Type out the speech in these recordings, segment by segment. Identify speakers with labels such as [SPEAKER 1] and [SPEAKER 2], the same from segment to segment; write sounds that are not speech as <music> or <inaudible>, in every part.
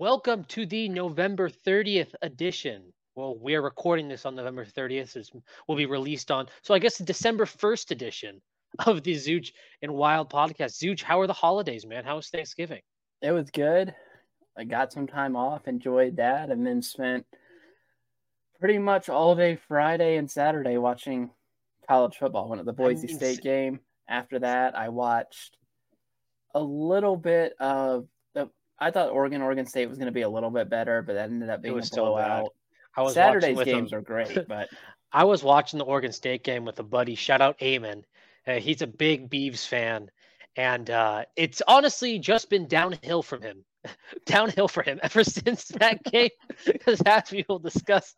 [SPEAKER 1] Welcome to the November 30th edition. Well, we're recording this on November 30th. It will be released on, so I guess the December 1st edition of the Zooch and Wilde podcast. Zooch, how are the holidays, man? How was Thanksgiving?
[SPEAKER 2] It was good. I got some time off, enjoyed that, and then spent pretty much all day Friday and Saturday watching college football. Went to the Boise I mean, State game. After that, I watched a little bit of. I thought Oregon Oregon State was going to be a little bit better, but that ended up being a blowout. I was Saturday's games are great, <laughs> but
[SPEAKER 1] I was watching the Oregon State game with a buddy. Shout out Eamon. Uh, he's a big Beavs fan, and uh, it's honestly just been downhill from him <laughs> downhill for him <laughs> ever since that game. Because as we will discuss,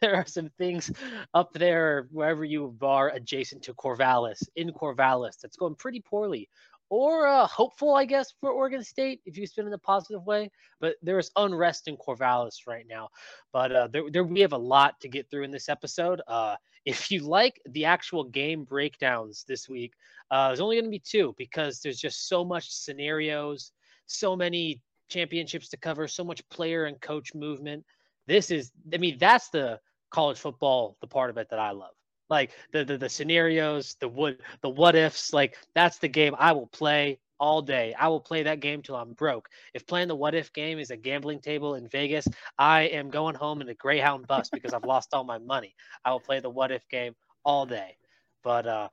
[SPEAKER 1] there are some things up there wherever you are adjacent to Corvallis, in Corvallis, that's going pretty poorly. Or uh, hopeful, I guess, for Oregon State if you spin in a positive way. But there is unrest in Corvallis right now. But uh, there, there, we have a lot to get through in this episode. Uh, if you like the actual game breakdowns this week, uh, there's only going to be two because there's just so much scenarios, so many championships to cover, so much player and coach movement. This is, I mean, that's the college football, the part of it that I love. Like the the, the scenarios, the what the what ifs, like that's the game I will play all day. I will play that game till I'm broke. If playing the what if game is a gambling table in Vegas, I am going home in a Greyhound bus because I've lost all my money. I will play the what if game all day. But uh,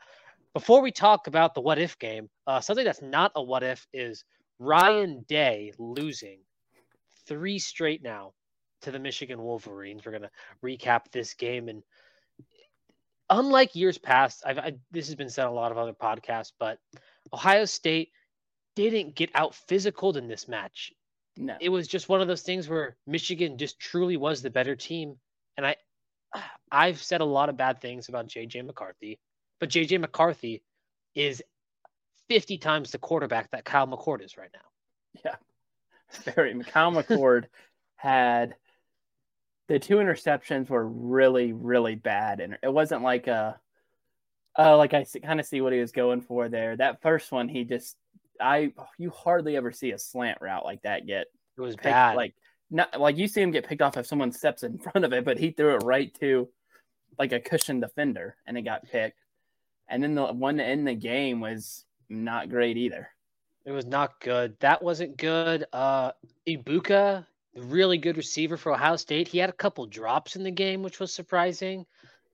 [SPEAKER 1] before we talk about the what if game, uh, something that's not a what if is Ryan Day losing three straight now to the Michigan Wolverines. We're going to recap this game. And unlike years past, I've, I, this has been said on a lot of other podcasts, but Ohio State didn't get out physical in this match. No. It was just one of those things where Michigan just truly was the better team. And I, <sighs> I've said a lot of bad things about JJ McCarthy, but JJ McCarthy is 50 times the quarterback that Kyle McCord is right now.
[SPEAKER 2] Yeah. Very. Kyle <laughs> McCord had the two interceptions were really, really bad. And it wasn't like a, uh, like I kind of see what he was going for there. That first one, he just, I, you hardly ever see a slant route like that get.
[SPEAKER 1] It was picked, bad.
[SPEAKER 2] Like, not like you see him get picked off if someone steps in <laughs> front of it, but he threw it right to like a cushion defender and it got picked. And then the one to end the game was not great either.
[SPEAKER 1] It was not good. That wasn't good. Uh, Egbuka, really good receiver for Ohio State. He had a couple drops in the game, which was surprising.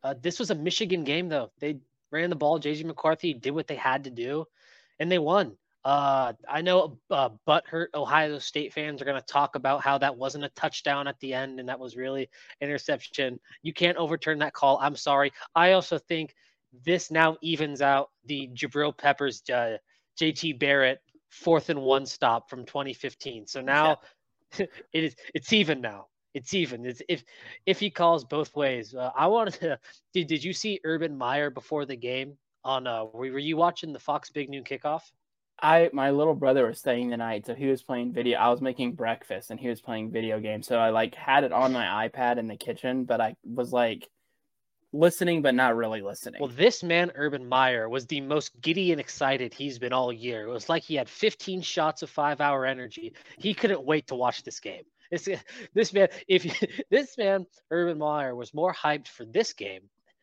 [SPEAKER 1] Uh, this was a Michigan game, though. They ran the ball. JJ McCarthy did what they had to do, and they won. Uh, I know uh, butthurt Ohio State fans are going to talk about how that wasn't a touchdown at the end and that was really interception. You can't overturn that call. I'm sorry. I also think – this now evens out the Jabril Peppers, uh, JT Barrett fourth and one stop from 2015. So now yeah. <laughs> it is it's even now. It's even. It's if if he calls both ways. Uh, I wanted to. <laughs> Did Did you see Urban Meyer before the game? On uh, were, were you watching the Fox Big Noon kickoff?
[SPEAKER 2] I my little brother was staying the night, so he was playing video. I was making breakfast, and he was playing video games. So I like had it on my iPad in the kitchen, but I was like listening but not really listening.
[SPEAKER 1] Well, this man, Urban Meyer, was the most giddy and excited he's been all year. It was like he had 15 shots of five hour energy. He couldn't wait to watch this game. This, <laughs> this man, if <laughs> this man, Urban Meyer, was more hyped for this game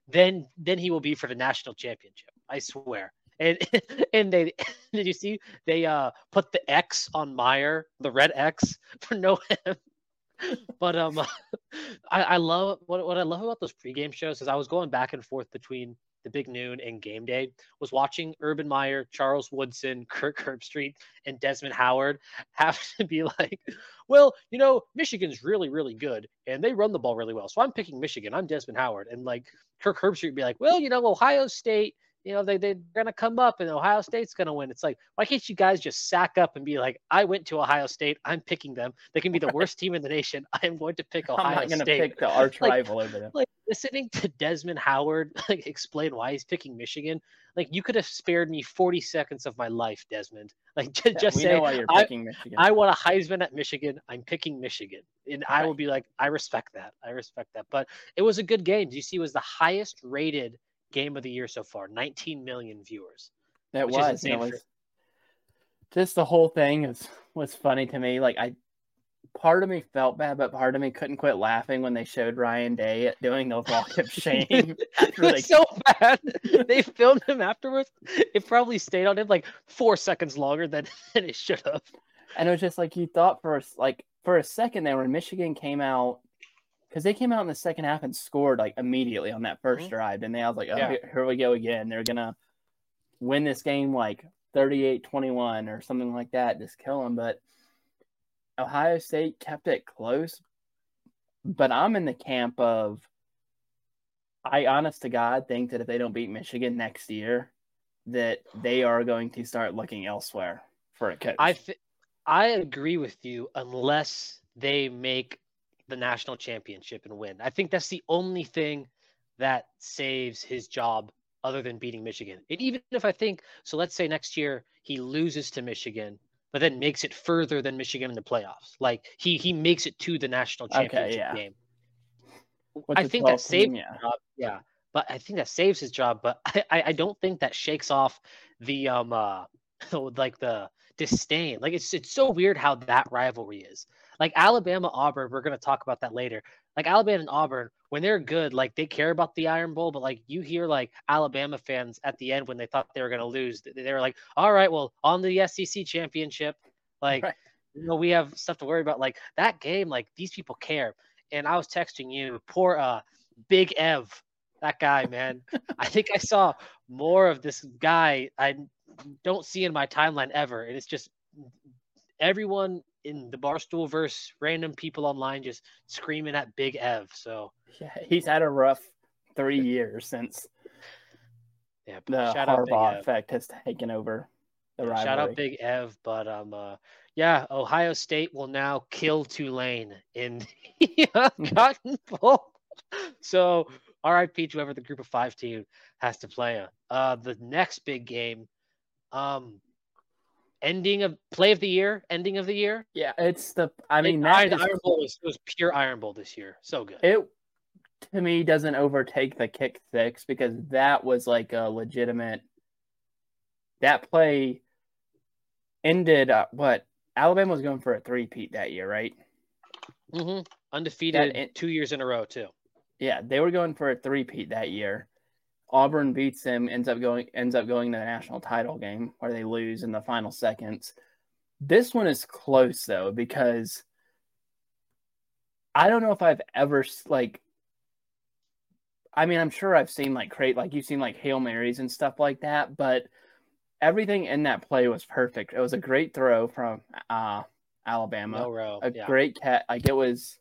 [SPEAKER 1] than than he will be for the national championship. I swear. And <laughs> and they did you see they uh put the X on Meyer, the red X for no <laughs> but um, <laughs> I, I love what what I love about those pregame shows is I was going back and forth between the Big Noon and Game Day. Was watching Urban Meyer, Charles Woodson, <laughs> Kirk Herbstreit, and Desmond Howard have to be like, well, you know, Michigan's really really good and they run the ball really well, so I'm picking Michigan. I'm Desmond Howard, and like Kirk Herbstreit be like, well, you know, Ohio State you know, they, they're going to come up and Ohio State's going to win. It's like, why can't you guys just sack up and be like, I went to Ohio State. I'm picking them. They can be the worst team in the nation. <laughs> I am going to pick Ohio <laughs> State. I'm not going to
[SPEAKER 2] pick the arch <laughs> like, rival over them.
[SPEAKER 1] Like listening to Desmond Howard like explain why he's picking Michigan. Like you could have spared me 40 seconds of my life, Desmond. Like just, yeah, just say, I, I, want a Heisman at Michigan. I'm picking Michigan. And right. I will be like, I respect that. I respect that. But it was a good game. Do you see it was the highest rated game of the year so far 19 million viewers
[SPEAKER 2] that was, was just the whole thing is was funny to me like i part of me felt bad, but part of me couldn't quit laughing when they showed Ryan Day doing the walk of <laughs> shame. <laughs>
[SPEAKER 1] it was so bad. they filmed him afterwards. It probably stayed on him like four seconds longer than, <laughs> than it should have.
[SPEAKER 2] And it was just like you thought for like for a second there when Michigan came out because they came out in the second half and scored like immediately on that 1st mm-hmm. drive, and they I was like, oh, yeah. here, here we go again. They're gonna win this game like 38-21 or something like that, just kill them. But Ohio State kept it close. But I'm in the camp of I honest to God think that if they don't beat Michigan next year, that they are going to start looking elsewhere for a coach.
[SPEAKER 1] I th- I agree with you unless they make the national championship and win. I think that's the only thing that saves his job other than beating Michigan. And even if I think so let's say next year he loses to Michigan but then makes it further than Michigan in the playoffs. Like he he makes it to the national championship okay, yeah. game. What's I think that saves yeah. Job, yeah. But I think that saves his job. But <laughs> I, I don't think that shakes off the um uh <laughs> like the disdain. Like it's it's so weird how that rivalry is. Like Alabama Auburn, we're gonna talk about that later. Like Alabama and Auburn, when they're good, like they care about the Iron Bowl, but like you hear like Alabama fans at the end when they thought they were gonna lose, they were like, "All right, well, on the SEC championship, like right. you know we have stuff to worry about." Like that game, like these people care. And I was texting you, poor uh Big Ev, that guy, man. <laughs> I think I saw more of this guy I don't see in my timeline ever, and it's just everyone in the barstool verse random people online just screaming at Big Ev. So
[SPEAKER 2] yeah, he's had a rough three years since yeah, the Harbaugh effect has taken over the rivalry.
[SPEAKER 1] Shout out Big Ev, but um, uh, yeah, Ohio State will now kill Tulane in the <laughs> Cotton Bowl. So RIP to whoever the Group of Five team has to play. Uh, the next big game, um, ending of play of the year, ending of the year.
[SPEAKER 2] Yeah, it's the. I mean,
[SPEAKER 1] it, Iron, Iron Bowl was, was pure Iron Bowl this year. So good.
[SPEAKER 2] It to me doesn't overtake the kick six because that was like a legitimate. That play ended uh, what Alabama was going for a three-peat that year, right?
[SPEAKER 1] Mm-hmm. Undefeated that, two years in a row too.
[SPEAKER 2] Yeah, they were going for a three-peat that year. Auburn beats them, ends up going ends up going to the national title game where they lose in the final seconds. This one is close though because I don't know if I've ever like. I mean, I'm sure I've seen like create like you've seen like hail marys and stuff like that, but everything in that play was perfect. It was a great throw from uh, Alabama, a
[SPEAKER 1] yeah.
[SPEAKER 2] great cat. Like it was.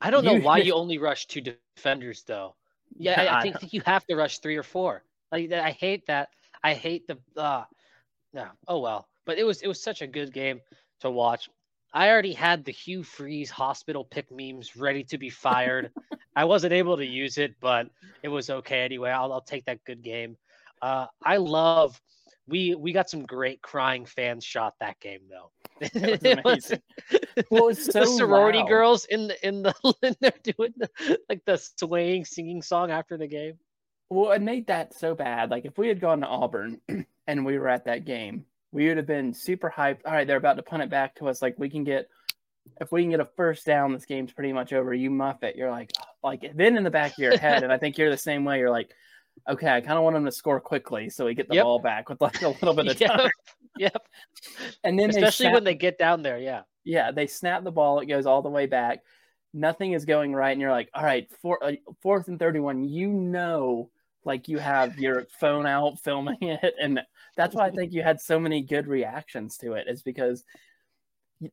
[SPEAKER 1] I don't know you, why you only rush two defenders though. Yeah, I, I think you have to rush three or four. Like I hate that. I hate the. Uh, no. Oh well. But it was it was such a good game to watch. I already had the Hugh Freeze hospital pick memes ready to be fired. <laughs> I wasn't able to use it, but it was okay anyway. I'll, I'll take that good game. Uh, I love. We we got some great crying fans shot that game though. <laughs>
[SPEAKER 2] it was <laughs> well, it's so
[SPEAKER 1] the sorority
[SPEAKER 2] loud.
[SPEAKER 1] girls in the in the <laughs> in there doing the, like the swaying singing song after the game.
[SPEAKER 2] Well, it made that so bad. Like if we had gone to Auburn <clears throat> and we were at that game, we would have been super hyped. All right, they're about to punt it back to us. Like we can get if we can get a first down, this game's pretty much over. You muff it. You're like, like then in the back of your head, and I think you're the same way. You're like, okay, I kind of want them to score quickly so we get the yep. ball back with like a little bit of <laughs> time.
[SPEAKER 1] yep.
[SPEAKER 2] And then
[SPEAKER 1] especially snap, when they get down there, yeah.
[SPEAKER 2] Yeah, they snap the ball, it goes all the way back. Nothing is going right, and you're like, all right, four, uh, fourth and thirty-one. You know, like you have your phone out filming <laughs> it, and that's why I think you had so many good reactions to it. Is because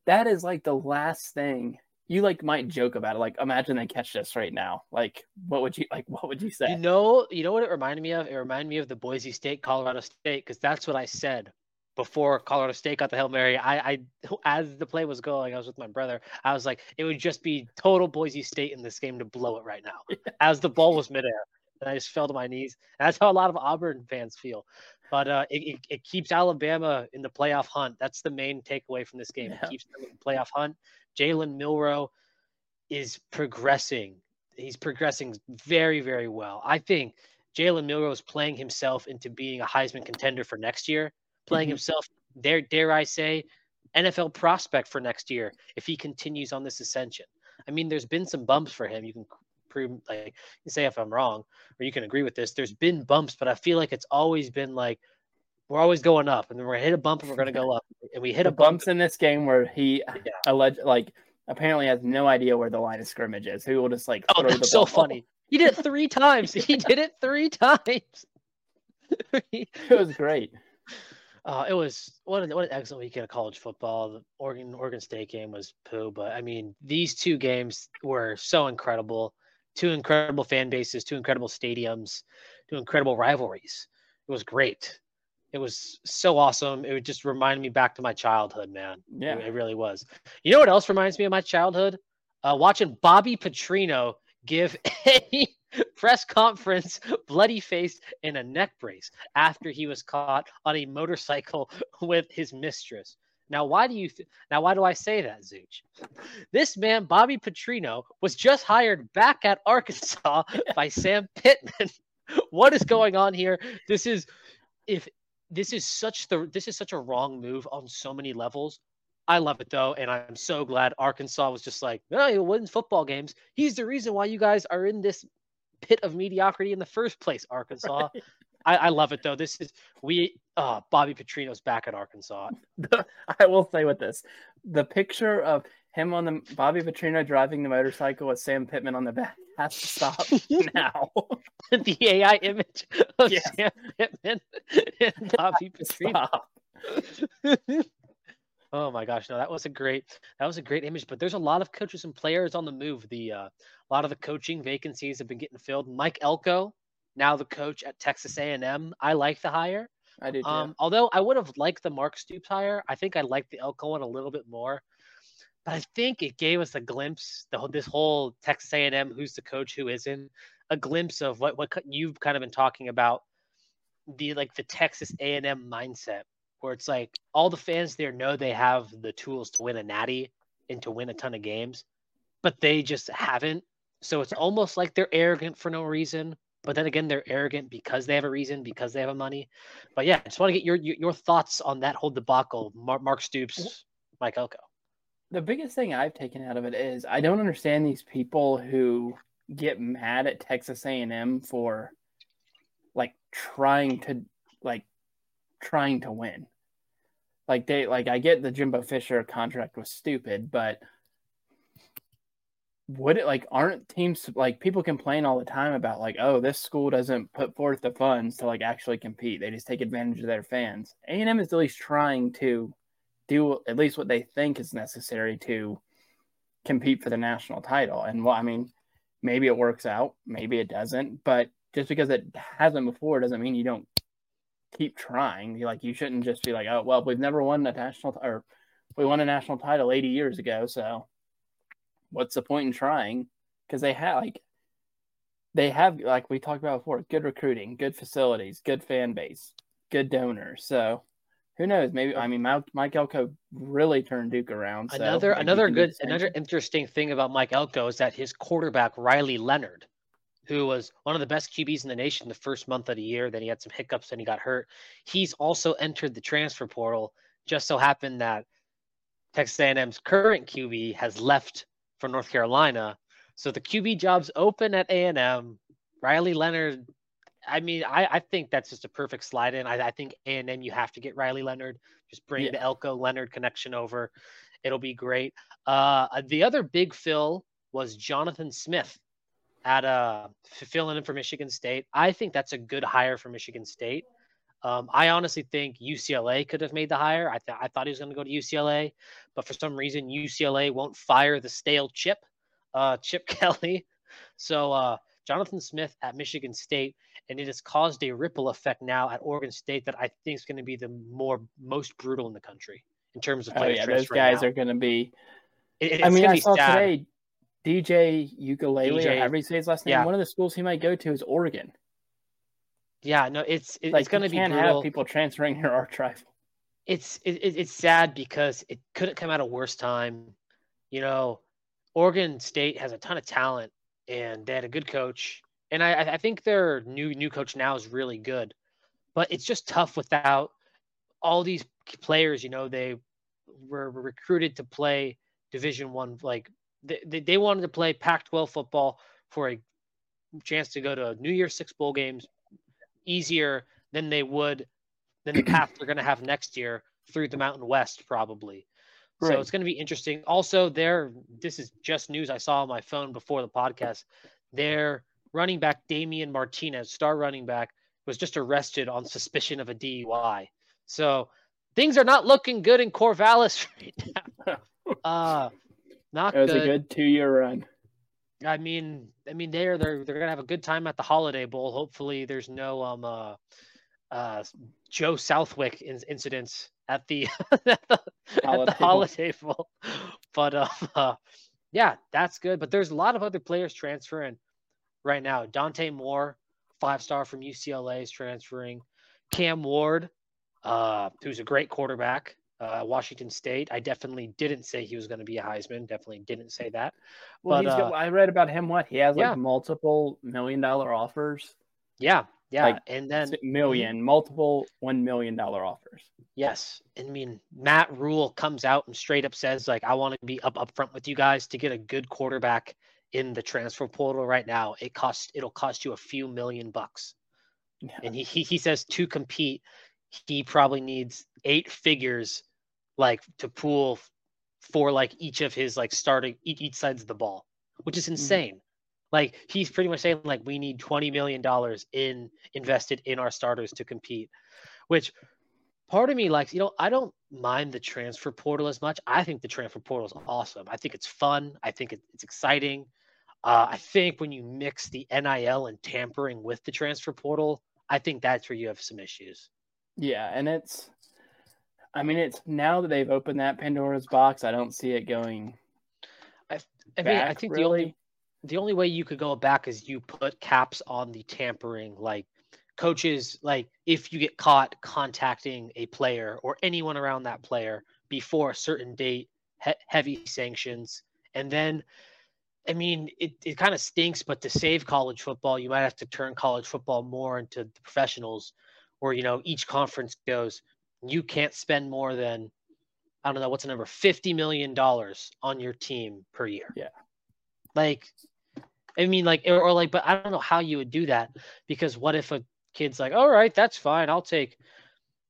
[SPEAKER 2] that is like the last thing you like might joke about it. Like, imagine they catch this right now. Like, what would you like? What would you say?
[SPEAKER 1] You know, you know what it reminded me of? It reminded me of the Boise State, Colorado State, because that's what I said before Colorado State got the hail mary. I, I, as the play was going, I was with my brother. I was like, it would just be total Boise State in this game to blow it right now, <laughs> as the ball was midair, and I just fell to my knees. And that's how a lot of Auburn fans feel. But uh, it, it, it, keeps Alabama in the playoff hunt. That's the main takeaway from this game. Yeah. It keeps them in the playoff hunt. Jalen Milroe is progressing. He's progressing very, very well. I think Jalen Milroe is playing himself into being a Heisman contender for next year, playing mm-hmm. himself, dare, dare I say, NFL prospect for next year if he continues on this ascension. I mean, there's been some bumps for him. You can prove, like, you say if I'm wrong, or you can agree with this. There's been bumps, but I feel like it's always been like we're always going up, and then we're gonna hit a bump and we're gonna go up, and we hit
[SPEAKER 2] the
[SPEAKER 1] a bump.
[SPEAKER 2] bumps in this game where he yeah. alleged like apparently has no idea where the line of scrimmage is. He will just like
[SPEAKER 1] oh, that's so funny. He did it three <laughs> times. He did it three times. <laughs>
[SPEAKER 2] it was great.
[SPEAKER 1] Uh, it was what an, what an excellent weekend of college football. The Oregon Oregon State game was poo, but I mean these two games were so incredible. Two incredible fan bases, two incredible stadiums, two incredible rivalries. It was great. It was so awesome. It would just remind me back to my childhood, man.
[SPEAKER 2] Yeah,
[SPEAKER 1] it, it really was. You know what else reminds me of my childhood? Uh, watching Bobby Petrino give <laughs> a press conference, bloody face, in a neck brace after he was caught on a motorcycle <laughs> with his mistress. Now, why do you? Th- now, why do I say that, Zooch? This man, Bobby Petrino, was just hired back at Arkansas <laughs> by Sam Pittman. what is going on here? This is if this is such the this is such a wrong move on so many levels. I love it though, and I'm so glad Arkansas was just like, no, he wins football games. He's the reason why you guys are in this pit of mediocrity in the first place, Arkansas. Right. <laughs> I, I, love it though. This is we uh Bobby Petrino's back at Arkansas. <laughs>
[SPEAKER 2] I will say with this, the picture of him on the Bobby Petrino driving the motorcycle with Sam Pittman on the back has to stop <laughs> now. <laughs>
[SPEAKER 1] the AI image of yes. Sam Pittman <laughs> and Bobby Petrino. Oh my gosh, no, that was a great that was a great image. But there's a lot of coaches and players on the move. The uh, a lot of the coaching vacancies have been getting filled. Mike Elko, now the coach at Texas A&M. I like the hire.
[SPEAKER 2] I do.
[SPEAKER 1] Um, although I would have liked the Mark Stoops hire, I think I liked the Elko one a little bit more. But I think it gave us a glimpse. The this whole Texas A&M, who's the coach, who isn't, a glimpse of what what you've kind of been talking about. The like the Texas A&M mindset where it's like all the fans there know they have the tools to win a natty and to win a ton of games, but they just haven't. So it's almost like they're arrogant for no reason. But then again, they're arrogant because they have a reason, because they have a money. But yeah, I just want to get your your thoughts on that whole debacle, Mark, Mark Stoops, Mike Elko.
[SPEAKER 2] The biggest thing I've taken out of it is I don't understand these people who get mad at Texas A&M for like trying to like trying to win. Like they like I get the Jimbo Fisher contract was stupid, but would it like aren't teams like people complain all the time about like oh this school doesn't put forth the funds to like actually compete they just take advantage of their fans a&m is at least trying to do at least what they think is necessary to compete for the national title and well i mean maybe it works out maybe it doesn't but just because it hasn't before doesn't mean you don't keep trying. You Like you shouldn't just be like, oh well, we've never won a national or we won a national title 80 years ago, so what's the point in trying? Because they have like they have like we talked about before, good recruiting, good facilities, good fan base, good donors. So who knows? Maybe I mean Mike, Mike Elko really turned Duke around. So
[SPEAKER 1] another another good another interesting thing about Mike Elko is that his quarterback Riley Leonard who was one of the best QBs in the nation the first month of the year. Then he had some hiccups and he got hurt. He's also entered the transfer portal. Just so happened that Texas A&M's current QB has left for North Carolina. So the QB job's open at A&M. Riley Leonard, I mean, I, I think that's just a perfect slide in. I, I think A&M, you have to get Riley Leonard. Just bring yeah. the Elko Leonard connection over. It'll be great. Uh, the other big fill was Jonathan Smith at uh, filling in for Michigan State. I think that's a good hire for Michigan State. Um, I honestly think UCLA could have made the hire. I, th- I thought he was going to go to UCLA, but for some reason UCLA won't fire the stale Chip, uh, Chip <laughs> Kelly. So uh, Jonathan Smith at Michigan State, and it has caused a ripple effect now at Oregon State that I think is going to be the more most brutal in the country in terms of.
[SPEAKER 2] Oh yeah, those guys are going to be.
[SPEAKER 1] It,
[SPEAKER 2] I mean, I saw sad. today DJ Ukulele, DJ, or however you say his last name. Yeah. One of the schools he might go to is Oregon.
[SPEAKER 1] Yeah, no, it's it,
[SPEAKER 2] like
[SPEAKER 1] it's going to be
[SPEAKER 2] can't
[SPEAKER 1] brutal.
[SPEAKER 2] have people transferring your arch rival.
[SPEAKER 1] It's it, it's sad because it couldn't come at a worse time. You know, Oregon State has a ton of talent and they had a good coach, and I I think their new new coach now is really good, but it's just tough without all these players. You know, they were recruited to play Division One. Like they, they wanted to play Pac-12 football for a chance to go to New Year's Six bowl games easier than they would than the path they're going to have next year through the Mountain West, probably. Right. So it's going to be interesting. Also, there, this is just news I saw on my phone before the podcast. Their running back Damien Martinez, star running back, was just arrested on suspicion of a DUI. So things are not looking good in Corvallis <laughs> right now. <laughs> uh, not
[SPEAKER 2] it was
[SPEAKER 1] good.
[SPEAKER 2] a good two-year run.
[SPEAKER 1] I mean, I mean, they're they're they're gonna have a good time at the Holiday Bowl. Hopefully, there's no um uh, uh Joe Southwick in- incidents at the <laughs> at the, at the Holiday Bowl. <laughs> But um, uh, yeah, that's good. But there's a lot of other players transferring right now. Dante Moore, five star from UCLA, is transferring. Cam Ward, uh, who's a great quarterback, uh, Washington State. I definitely didn't say he was going to be a Heisman. Definitely didn't say that.
[SPEAKER 2] Well, but, uh, I read about him. What he has like yeah. multiple million dollar offers.
[SPEAKER 1] Yeah, yeah, like and then
[SPEAKER 2] million, multiple one million dollar offers.
[SPEAKER 1] Yes, I mean Matt Rhule comes out and straight up says like, I want to be up up front with you guys to get a good quarterback in the transfer portal right now. It costs it'll cost you a few million bucks. Yeah. And he, he he says to compete, he probably needs eight figures like to pool for like each of his like starting each, each sides of the ball, which is mm-hmm. insane. Mm-hmm. Like he's pretty much saying like we need twenty million dollars in invested in our starters to compete, which part of me likes. You know, I don't mind the transfer portal as much. I think the transfer portal is awesome. I think it's fun. I think it, it's exciting. Uh, I think when you mix the NIL and tampering with the transfer portal, I think that's where you have some issues.
[SPEAKER 2] Yeah, and it's I mean, it's now that they've opened that Pandora's box, I don't see it going.
[SPEAKER 1] I, I mean, I think really. the only the only way you could go back is you put caps on the tampering, like coaches, like if you get caught contacting a player or anyone around that player before a certain date, he- heavy sanctions, and then. I mean, it, it kind of stinks, but to save college football, you might have to turn college football more into the professionals, where you know each conference goes you can't spend more than I don't know what's the number, fifty million dollars on your team per year.
[SPEAKER 2] Yeah.
[SPEAKER 1] Like, I mean, like, or, or, like, but I don't know how you would do that because what if a kid's like, all right, that's fine, I'll take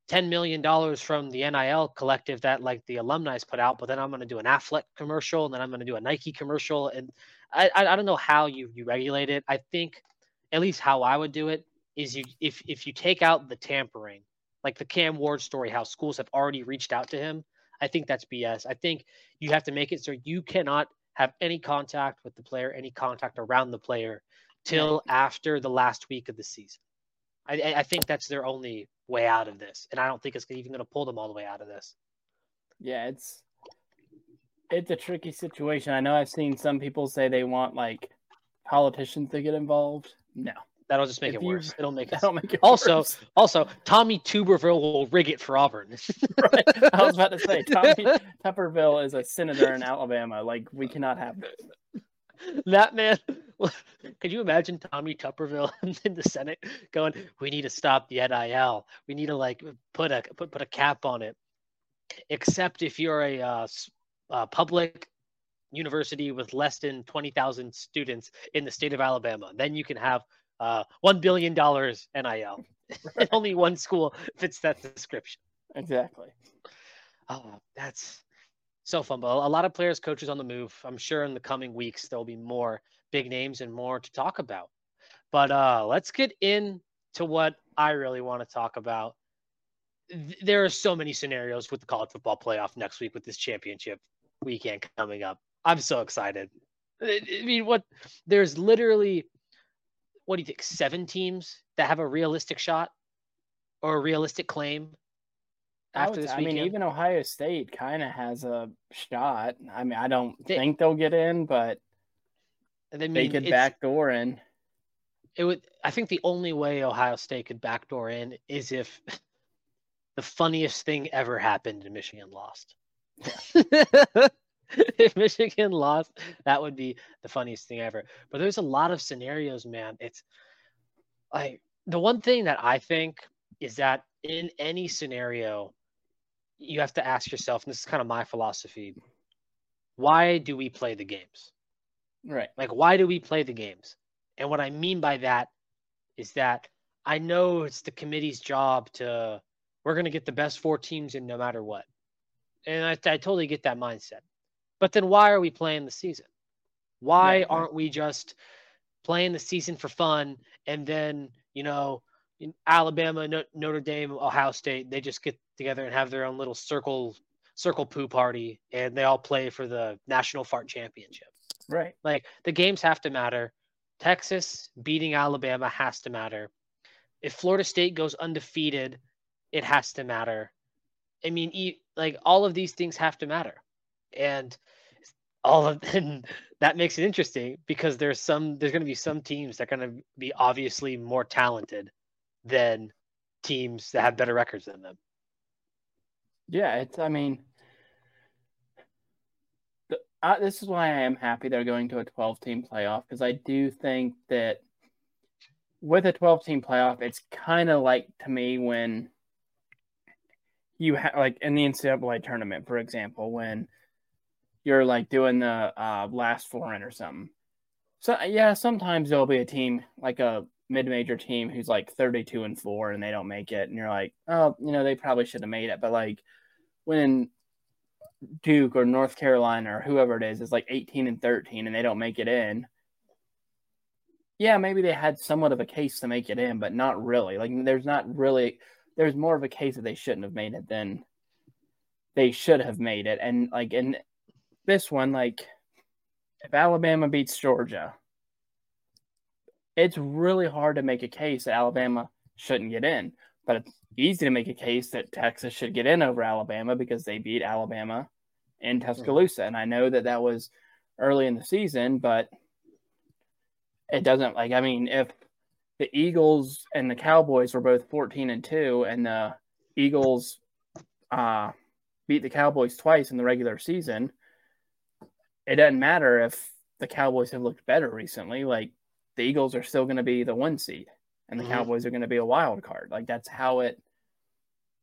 [SPEAKER 1] ten million dollars from the NIL collective that like the alumni's put out, but then I'm going to do an Aflac commercial and then I'm going to do a Nike commercial, and I, I I don't know how you you regulate it. I think at least how I would do it is you if if you take out the tampering like the Cam Ward story, how schools have already reached out to him. I think that's BS. I think you have to make it so you cannot have any contact with the player, any contact around the player till after the last week of the season. I, I think that's their only way out of this, and I don't think it's even going to pull them all the way out of this.
[SPEAKER 2] Yeah, it's it's a tricky situation. I know I've seen some people say they want like politicians to get involved. No,
[SPEAKER 1] That'll just make if it worse. <laughs> It'll make it. Make it also, worse. <laughs> also, Tommy Tuberville will rig it for Auburn. <laughs>
[SPEAKER 2] right. I was about to say Tommy Tuberville is a senator in Alabama. Like we cannot have this.
[SPEAKER 1] That man. Could you imagine Tommy Tuberville in the Senate going, "We need to stop the NIL. We need to like put a put put a cap on it." Except if you're a uh, uh, public university with less than 20,000 students in the state of Alabama. Then you can have uh, $1 billion NIL. Right. <laughs> only one school fits that description.
[SPEAKER 2] Exactly.
[SPEAKER 1] Oh, that's so fun. But a lot of players, coaches on the move. I'm sure in the coming weeks, there'll be more big names and more to talk about. But uh, let's get into what I really want to talk about. There are so many scenarios with the college football playoff next week with this championship weekend coming up. I'm so excited. I mean, what there's literally what do you think, seven teams that have a realistic shot or a realistic claim
[SPEAKER 2] after this weekend? I mean, even Ohio State kind of has a shot. I mean, I don't they, think they'll get in, but they, mean, they could backdoor in.
[SPEAKER 1] It would. I think the only way Ohio State could backdoor in is if <laughs> the funniest thing ever happened and Michigan lost. <laughs> <laughs> if Michigan lost, that would be the funniest thing ever. But there's a lot of scenarios, man. It's like the one thing that I think is that in any scenario, you have to ask yourself, and this is kind of my philosophy why do we play the games?
[SPEAKER 2] Right.
[SPEAKER 1] Like, why do we play the games? And what I mean by that is that I know it's the committee's job to, we're going to get the best four teams in no matter what. And I, I totally get that mindset. But then why are we playing the season? Why aren't we just playing the season for fun and then, you know, Alabama, Notre Dame, Ohio State, they just get together and have their own little circle circle poo party and they all play for the national fart championship.
[SPEAKER 2] Right.
[SPEAKER 1] Like the games have to matter. Texas beating Alabama has to matter. If Florida State goes undefeated, it has to matter. I mean, like all of these things have to matter. And all of them <laughs> that makes it interesting because there's some there's going to be some teams that are going to be obviously more talented than teams that have better records than them.
[SPEAKER 2] Yeah, it's. I mean, uh, this is why I am happy they're going to a 12 team playoff because I do think that with a 12 team playoff, it's kind of like to me when you have like in the NCAA tournament, for example, when you're like doing the uh, last four in or something. So yeah, sometimes there'll be a team like a mid-major team who's like 32 and 4 and they don't make it and you're like oh you know they probably should have made it. But like when duke or north carolina or whoever it is is like 18 and 13 and they don't make it in yeah maybe they had somewhat of a case to make it in but not really. Like there's not really there's more of a case that they shouldn't have made it than they should have made it. And like in this one like if alabama beats georgia it's really hard to make a case that Alabama shouldn't get in, but it's easy to make a case that Texas should get in over Alabama because they beat Alabama in Tuscaloosa. And I know that that was early in the season, but it doesn't like, I mean, if the Eagles and the Cowboys were both 14 and 2 and the Eagles uh, beat the Cowboys twice in the regular season, it doesn't matter if the Cowboys have looked better recently. Like the Eagles are still going to be the one seed and the mm-hmm. Cowboys are going to be a wild card. Like that's how it.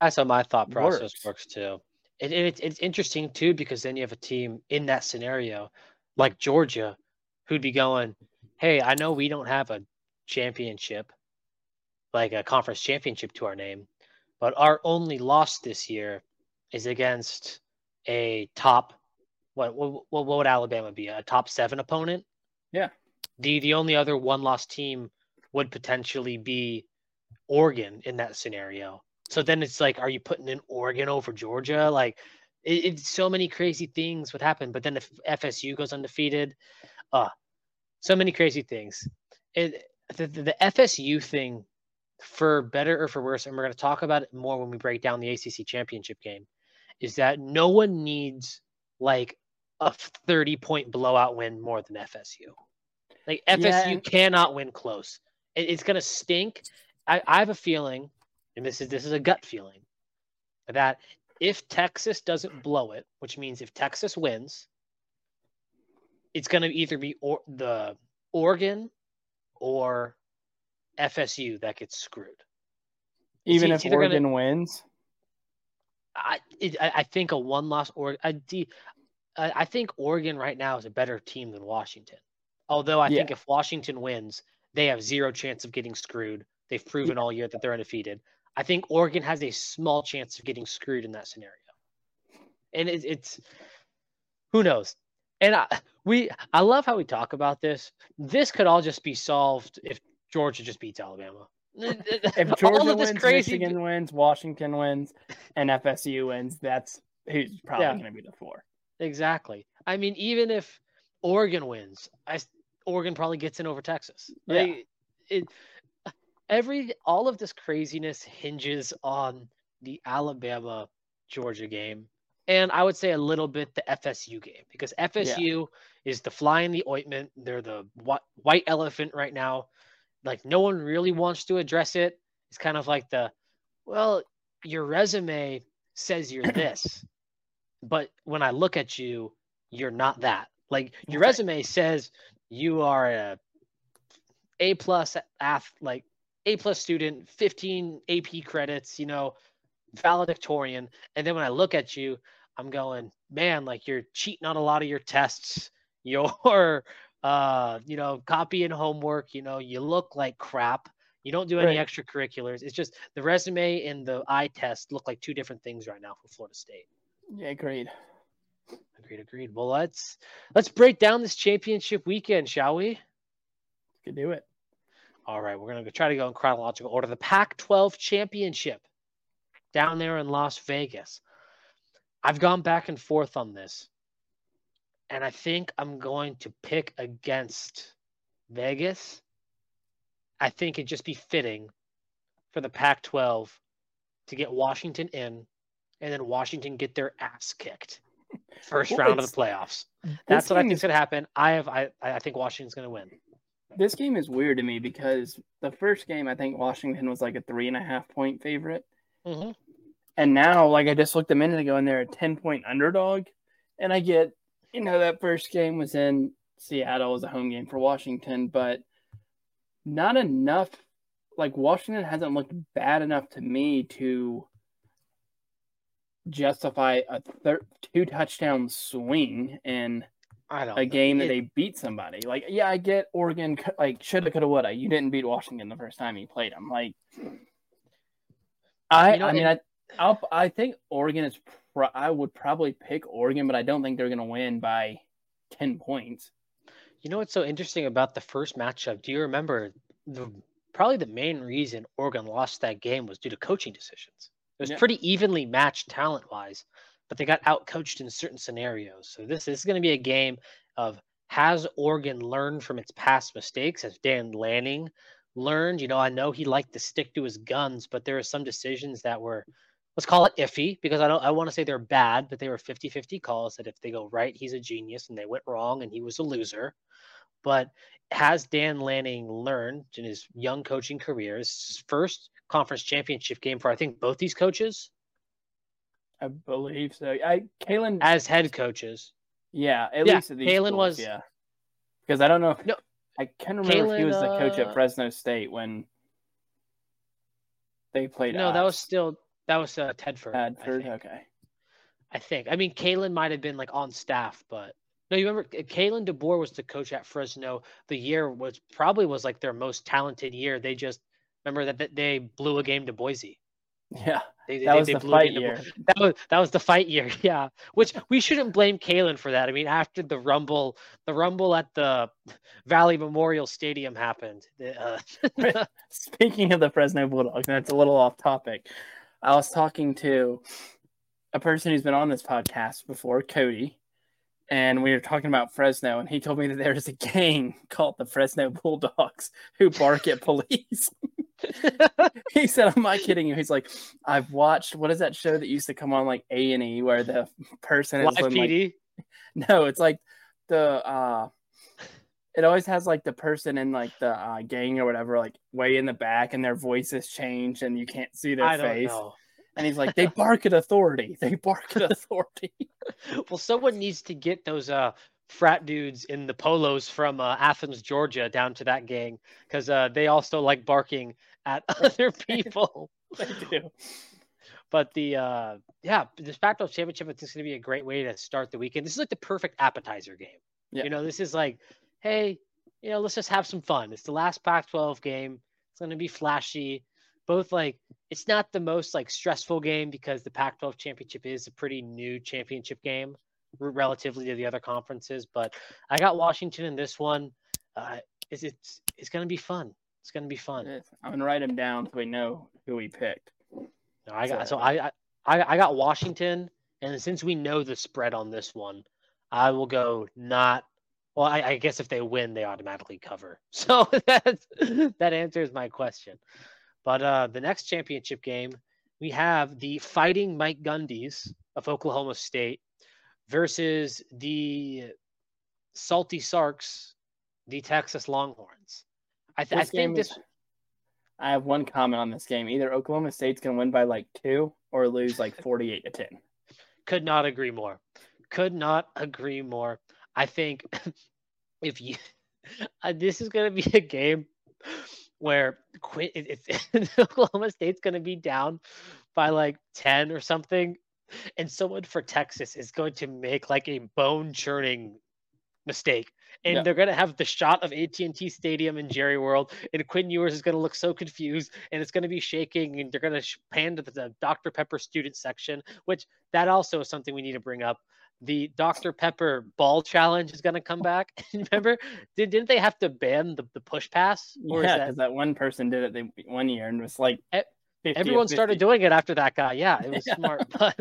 [SPEAKER 1] That's how my thought process works, works too. It, it, it's interesting too because then you have a team in that scenario like Georgia who'd be going, "Hey, I know we don't have a championship, like a conference championship to our name, but our only loss this year is against a top what what, what would Alabama be? A top seven opponent?
[SPEAKER 2] Yeah
[SPEAKER 1] the the only other one loss team would potentially be Oregon in that scenario. So then it's like, are you putting in Oregon over Georgia? Like, it, it's so many crazy things would happen. But then if FSU goes undefeated, uh, so many crazy things. It the, the, the FSU thing, for better or for worse, and we're going to talk about it more when we break down the ACC championship game, is that no one needs like a 30 point blowout win more than FSU. Like FSU yeah. cannot win close. It, it's gonna stink. I, I have a feeling, and this is this is a gut feeling, that if Texas doesn't blow it, which means if Texas wins, it's gonna either be or, the Oregon or FSU that gets screwed.
[SPEAKER 2] Even it's, if Oregon gonna, wins,
[SPEAKER 1] I it, I think a one loss or I, I think Oregon right now is a better team than Washington. Although I yeah. think if Washington wins, they have zero chance of getting screwed. They've proven yeah. all year that they're undefeated. I think Oregon has a small chance of getting screwed in that scenario. And it, it's who knows. And I, we I love how we talk about this. This could all just be solved if Georgia just beats Alabama. <laughs>
[SPEAKER 2] if <laughs> Georgia wins, crazy... Michigan wins, Washington wins, and FSU wins, that's who's probably yeah. going to be the four.
[SPEAKER 1] Exactly. I mean, even if Oregon wins, I Oregon probably gets in over Texas.
[SPEAKER 2] Yeah.
[SPEAKER 1] it, every all of this craziness hinges on the Alabama Georgia game, and I would say a little bit the FSU game because FSU yeah. is the fly in the ointment. They're the white elephant right now. Like no one really wants to address it. It's kind of like the, well, your resume says you're <clears throat> this, but when I look at you, you're not that. Like your resume says you are a A plus ath like A plus student, 15 AP credits, you know, valedictorian. And then when I look at you, I'm going, man, like you're cheating on a lot of your tests. <laughs> You're, uh, you know, copying homework. You know, you look like crap. You don't do any right. extracurriculars. It's just the resume and the eye test look like two different things right now for Florida State.
[SPEAKER 2] Yeah, agreed.
[SPEAKER 1] Agreed, agreed. Well, let's let's break down this championship weekend, shall we?
[SPEAKER 2] Can do it.
[SPEAKER 1] All right, we're gonna try to go in chronological order. The Pac-12 championship down there in Las Vegas. I've gone back and forth on this, and I think I'm going to pick against Vegas. I think it'd just be fitting for the Pac-12 to get Washington in, and then Washington get their ass kicked <laughs> first well, round of the playoffs. That's what I think is going to happen. I have I I think Washington's going to win.
[SPEAKER 2] This game is weird to me because the first game I think Washington was like a three and a half point favorite, mm-hmm. and now like I just looked a minute ago and they're a ten point underdog, and I get you know that first game was in Seattle as a home game for Washington, but not enough. Like Washington hasn't looked bad enough to me to justify a thir- two touchdown swing in a game that they beat somebody. Like, yeah, I get Oregon, like, shoulda, coulda, woulda. You didn't beat Washington the first time you played them. Like, I, you know, I mean, it, I, I'll, I think Oregon is. Pro- I would probably pick Oregon, but I don't think they're going to win by ten points.
[SPEAKER 1] You know what's so interesting about the first matchup? Do you remember the probably the main reason Oregon lost that game was due to coaching decisions? It was pretty evenly matched talent wise, but they got out coached in certain scenarios. So this, this is going to be a game of has Oregon learned from its past mistakes? Has Dan Lanning learned? You know, I know he liked to stick to his guns, but there are some decisions that were let's call it iffy because I don't I want to say they're bad, but they were 50-50 calls that if they go right, he's a genius and they went wrong and he was a loser. But has Dan Lanning learned in his young coaching career, his first conference championship game for I think both these coaches.
[SPEAKER 2] I believe so. I Kalen
[SPEAKER 1] as head coaches.
[SPEAKER 2] Yeah, at yeah, least at these Kalen schools, was yeah. Because I don't know. If, no, I can't remember Kalen, if he was the coach at uh, Fresno State when they played.
[SPEAKER 1] No, that was still that was uh, Tedford.
[SPEAKER 2] Tedford, I okay.
[SPEAKER 1] I think. I mean, Kalen might have been like on staff, but no, you remember Kalen DeBoer was the coach at Fresno. The year was probably was like their most talented year. They just Remember that they blew a game to Boise.
[SPEAKER 2] Yeah, they, that they, was they the fight year.
[SPEAKER 1] That was that was the fight year. <laughs> Yeah, which we shouldn't blame Kalen for that. I mean, after the rumble, the rumble at the Valley Memorial Stadium happened. Uh, <laughs>
[SPEAKER 2] Speaking of the Fresno Bulldogs, that's a little off topic. I was talking to a person who's been on this podcast before, Cody, and we were talking about Fresno, and he told me that there's a gang <laughs> called the Fresno Bulldogs who bark at police. <laughs> he said, "I'm not kidding you." He's like, "I've watched what is that show that used to come on like A and E where the person
[SPEAKER 1] is PD?
[SPEAKER 2] Like, <laughs> no, it's like the uh, it always has like the person in like the uh, gang or whatever, like way in the back, and their voices change and you can't see their I face." And he's like, "They <laughs> bark at authority. They bark at <laughs> authority." <laughs>
[SPEAKER 1] well, someone needs to get those uh frat dudes in the polos from uh, Athens, Georgia, down to that gang because uh, they also like barking at other people.
[SPEAKER 2] they do.
[SPEAKER 1] But the uh, yeah, this Pac-12 championship, I think, is going to be a great way to start the weekend. This is like the perfect appetizer game. Yeah. You know, this is like, hey, you know, let's just have some fun. It's the last Pac-12 game. It's going to be flashy. Both like, it's not the most like stressful game because the Pac-12 championship is a pretty new championship game relatively to the other conferences. But I got Washington in this one. Uh, it's it's, it's going to be fun. It's going to be fun.
[SPEAKER 2] I'm going to write them down so we know who we picked.
[SPEAKER 1] No, I got so, so I, I I got Washington, and since we know the spread on this one, I will go not. Well, I, I guess if they win, they automatically cover. <laughs> So that that answers my question. But uh, the next championship game, we have the Fighting Mike Gundys of Oklahoma State versus the Salty Sarks, the Texas Longhorns. I, th- I think this. Is,
[SPEAKER 2] I have one comment on this game. Either Oklahoma State's going to win by like two or lose like <laughs> 48 to 10.
[SPEAKER 1] Could not agree more. Could not agree more. I think <laughs> if you. <laughs> Uh, this is going to be a game where Quinn, it, it's <laughs> Oklahoma State's going to be down by like 10 or something, and someone for Texas is going to make like a bone churning mistake and yeah. they're going to have the shot of AT&T Stadium in Jerry World, and Quinn Ewers is going to look so confused, and it's going to be shaking, and they're going to pan to the Dr. Pepper student section, which that also is something we need to bring up. The Dr. Pepper ball challenge is going to come back. <laughs> Remember, Did, didn't they have to ban the, the push pass?
[SPEAKER 2] Or yeah, because that... that... one person did it one year and was like,
[SPEAKER 1] 50 Everyone started doing it after that guy. Yeah, it was <laughs> smart. <laughs> But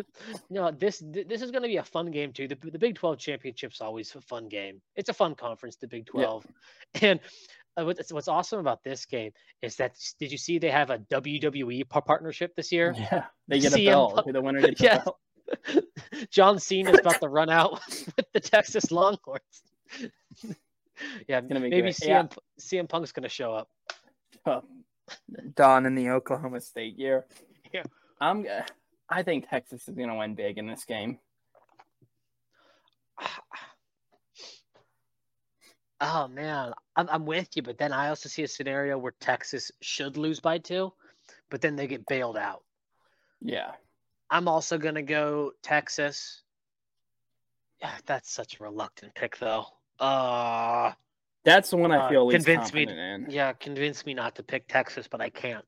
[SPEAKER 1] know, this this is going to be a fun game too. The, the Big 12 championship's always a fun game. It's a fun conference, the Big 12. Yeah. And uh, what's, what's awesome about this game is that did you see they have a WWE partnership this year?
[SPEAKER 2] Yeah, they get CM a belt. The winner gets yeah. a belt. <laughs>
[SPEAKER 1] John Cena is about to run out <laughs> with the Texas Longhorns. <laughs> yeah, maybe CM, yeah. CM Punk's going to show up.
[SPEAKER 2] Oh, Don in the Oklahoma State year.
[SPEAKER 1] Yeah.
[SPEAKER 2] I'm I think Texas is going to win big in this game. <sighs>
[SPEAKER 1] Oh man, I'm I'm with you, but then I also see a scenario where Texas should lose by two, but then they get bailed out.
[SPEAKER 2] Yeah.
[SPEAKER 1] I'm also gonna go Texas. Yeah, that's such a reluctant pick though. Uh
[SPEAKER 2] that's the one I uh, feel uh,
[SPEAKER 1] convince me.
[SPEAKER 2] In.
[SPEAKER 1] Yeah, convince me not to pick Texas, but I can't.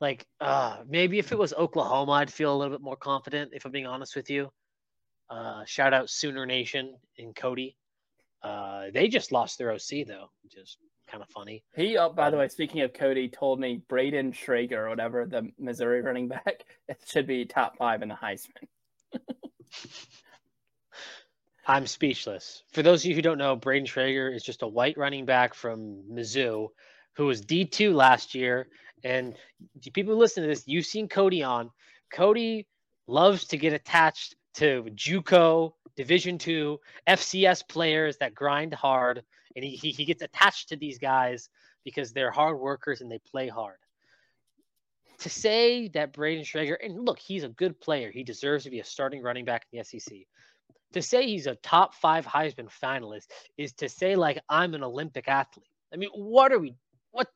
[SPEAKER 1] Like, uh, maybe if it was Oklahoma, I'd feel a little bit more confident. If I'm being honest with you. Uh, shout out Sooner Nation and Cody. Uh, they just lost their OC though, which is kind of funny.
[SPEAKER 2] He, oh, by um, the way, speaking of Cody, told me Braden Schrader or whatever the Missouri running back, <laughs> it should be top five in the Heisman. <laughs>
[SPEAKER 1] I'm speechless. For those of you who don't know, Braden Schrader is just a white running back from Mizzou who was D2 last year. And people who listen to this, you've seen Cody on. Cody loves to get attached to JUCO, Division two, FCS players that grind hard. And he, he, he gets attached to these guys because they're hard workers and they play hard. To say that Braden Schrader, and look, he's a good player. He deserves to be a starting running back in the SEC to say he's a top five Heisman finalist is to say like I'm an Olympic athlete. I mean, what are we? What?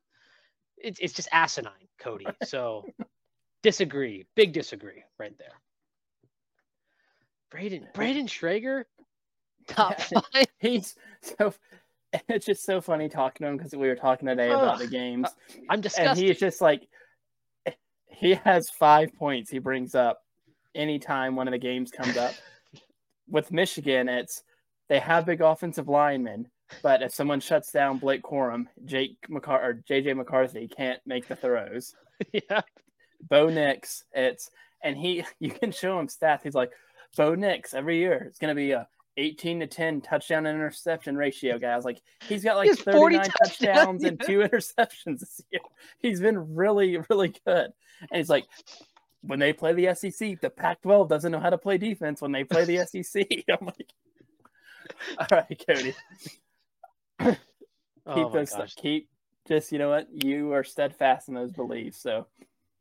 [SPEAKER 1] It's it's just asinine, Cody. <laughs> So disagree, big disagree, right there. Braden Braden Schrader, <laughs> top five. <laughs>
[SPEAKER 2] He's so. <laughs> It's just so funny talking to him because we were talking today about the games.
[SPEAKER 1] I'm disgusted.
[SPEAKER 2] And he's just like, he has five points he brings up anytime one of the games comes up with Michigan, it's they have big offensive linemen, but if someone shuts down Blake Corum, Jake McCar- or JJ McCarthy can't make the throws.
[SPEAKER 1] yeah.
[SPEAKER 2] Bo Nix, it's and he you can show him stats. He's like, Bo Nix every year it's gonna be a 18 to 10 touchdown interception ratio, guys. Like he's got like he 39 touchdowns, touchdowns and <laughs> two interceptions this year. He's been really, really good. And he's like, when they play the SEC, the Pac-12 doesn't know how to play defense when they play the <laughs> SEC. <laughs> I'm like, all right, Cody, oh keep oh those, gosh. keep just you know what you are steadfast in those beliefs. So,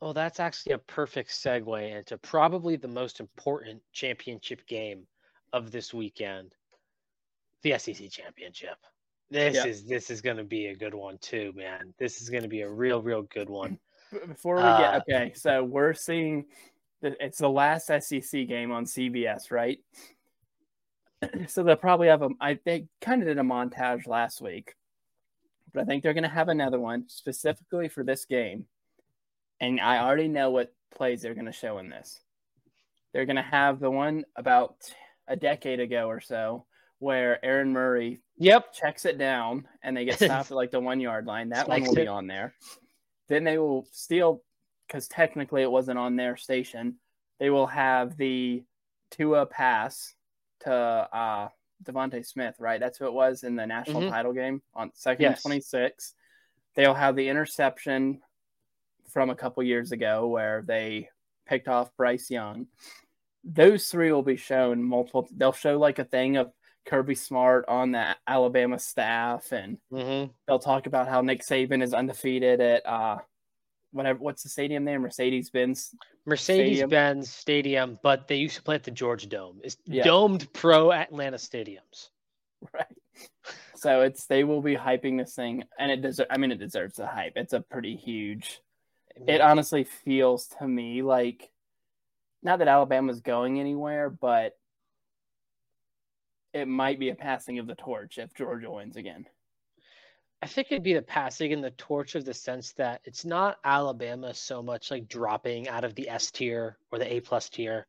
[SPEAKER 1] well, that's actually a perfect segue into probably the most important championship game of this weekend, the SEC championship. This is this is going to be a good one too, man. This is going to be a real, real good one
[SPEAKER 2] before we get uh, okay, so we're seeing the, it's the last SEC game on CBS, right? <clears throat> so they'll probably have a. I they kind of did a montage last week, but I think they're going to have another one specifically for this game, and I already know what plays they're going to show in this. They're going to have the one about a decade ago or so where Aaron Murray
[SPEAKER 1] yep
[SPEAKER 2] checks it down and they get <laughs> stopped at like the one yard line. That one will be on there then they will steal because technically it wasn't on their station. They will have the Tua pass to uh DeVonta Smith, right? That's who it was in the national mm-hmm. title game on second yes. 26. They'll have the interception from a couple years ago where they picked off Bryce Young. Those three will be shown multiple. They'll show like a thing of Kirby Smart on the Alabama staff, and
[SPEAKER 1] mm-hmm.
[SPEAKER 2] they'll talk about how Nick Saban is undefeated at uh, whatever. What's the stadium name? Mercedes Benz.
[SPEAKER 1] Mercedes Benz Stadium, but they used to play at the Georgia Dome. It's yeah. domed pro Atlanta stadiums.
[SPEAKER 2] Right. So it's they will be hyping this thing, and it deserves. I mean, it deserves the hype. It's a pretty huge. It honestly feels to me like not that Alabama's going anywhere, but it might be a passing of the torch if Georgia wins again.
[SPEAKER 1] I think it'd be the passing in the torch of the sense that it's not Alabama so much like dropping out of the S tier or the A plus tier.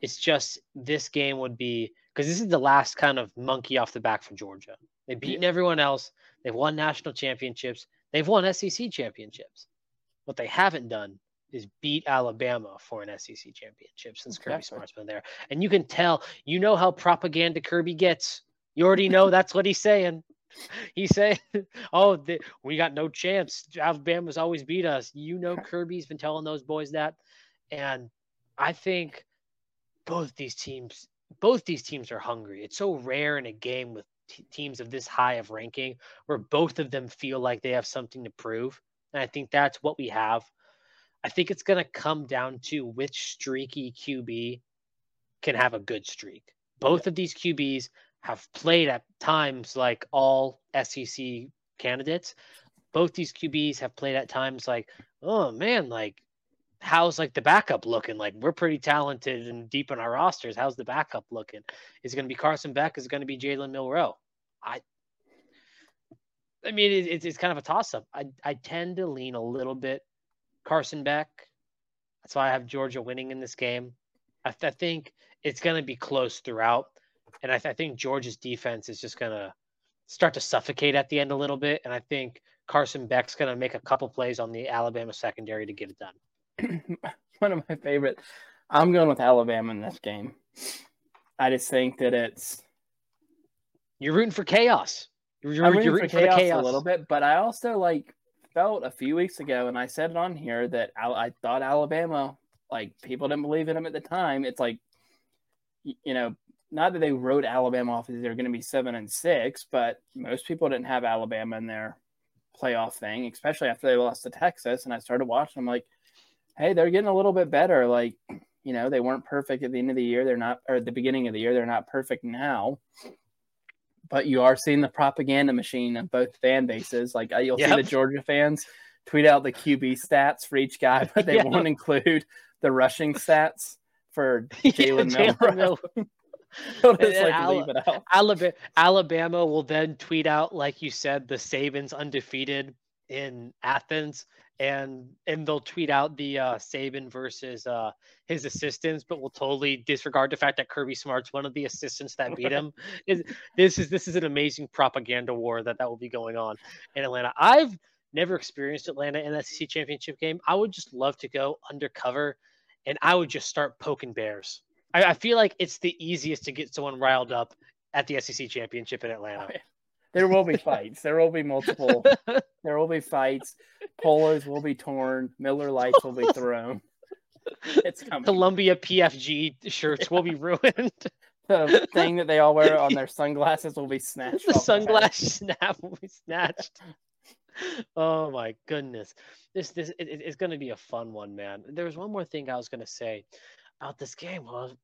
[SPEAKER 1] It's just this game would be because this is the last kind of monkey off the back for Georgia. They've beaten yeah. everyone else. They've won national championships. They've won SEC championships. What they haven't done is beat Alabama for an SEC championship since exactly. Kirby Smart's been there. And you can tell, you know how propaganda Kirby gets. You already know <laughs> that's what he's saying. He's saying, <laughs> "Oh, the, we got no chance. Alabama's always beat us." You know, <laughs> Kirby's been telling those boys that, and I think both these teams, both these teams are hungry. It's so rare in a game with t- teams of this high of ranking where both of them feel like they have something to prove, and I think that's what we have. I think it's going to come down to which streaky QB can have a good streak. Both of these QBs have played at times like all SEC candidates. Both these QBs have played at times like, oh man, like how's like the backup looking? Like we're pretty talented and deep in our rosters. How's the backup looking? Is it going to be Carson Beck? Is it going to be Jalen Milroe? I, I mean, it, it's, it's kind of a toss up. I, I tend to lean a little bit Carson Beck. That's why I have Georgia winning in this game. I, th- I think it's going to be close throughout. And I, th- I think Georgia's defense is just going to start to suffocate at the end a little bit. And I think Carson Beck's going to make a couple plays on the Alabama secondary to get it done. <clears throat>
[SPEAKER 2] One of my favorite. I'm going with Alabama in this game. I just think that it's.
[SPEAKER 1] You're rooting for chaos.
[SPEAKER 2] You're, I'm rooting, you're rooting for, chaos for chaos a little bit, but I also like felt a few weeks ago, and I said it on here that I, I thought Alabama, like people didn't believe in them at the time. It's like, you know, not that they wrote Alabama off as they're going to be seven and six, but most people didn't have Alabama in their playoff thing, especially after they lost to Texas. And I started watching. I'm like, hey, they're getting a little bit better. Like, you know, they weren't perfect at the end of the year. They're not, or at the beginning of the year, they're not perfect now but you are seeing the propaganda machine of both fan bases. Like uh, you'll yep. see the Georgia fans tweet out the QB stats for each guy, <laughs> but they won't include the rushing stats for <laughs> Jalen Milroe. <laughs>
[SPEAKER 1] like Alabama, Alabama will then tweet out, like you said, the Saban's undefeated in Athens, and and they'll tweet out the uh, Saban versus uh, his assistants, but will totally disregard the fact that Kirby Smart's one of the assistants that beat him. <laughs> is this is this is an amazing propaganda war that that will be going on in Atlanta. I've never experienced Atlanta in the SEC championship game. I would just love to go undercover, and I would just start poking bears. I, I feel like it's the easiest to get someone riled up at the SEC championship in Atlanta.
[SPEAKER 2] There will be <laughs> fights. There will be multiple. there will be fights. Polos will be torn. Miller Lites will be thrown.
[SPEAKER 1] It's coming. Columbia PFG shirts yeah. will be ruined.
[SPEAKER 2] The thing that they all wear on their sunglasses will be snatched.
[SPEAKER 1] The sunglass snap will be snatched. Oh my goodness. This this it, it's going to be a fun one, man. There was one more thing I was going to say about this game. Well,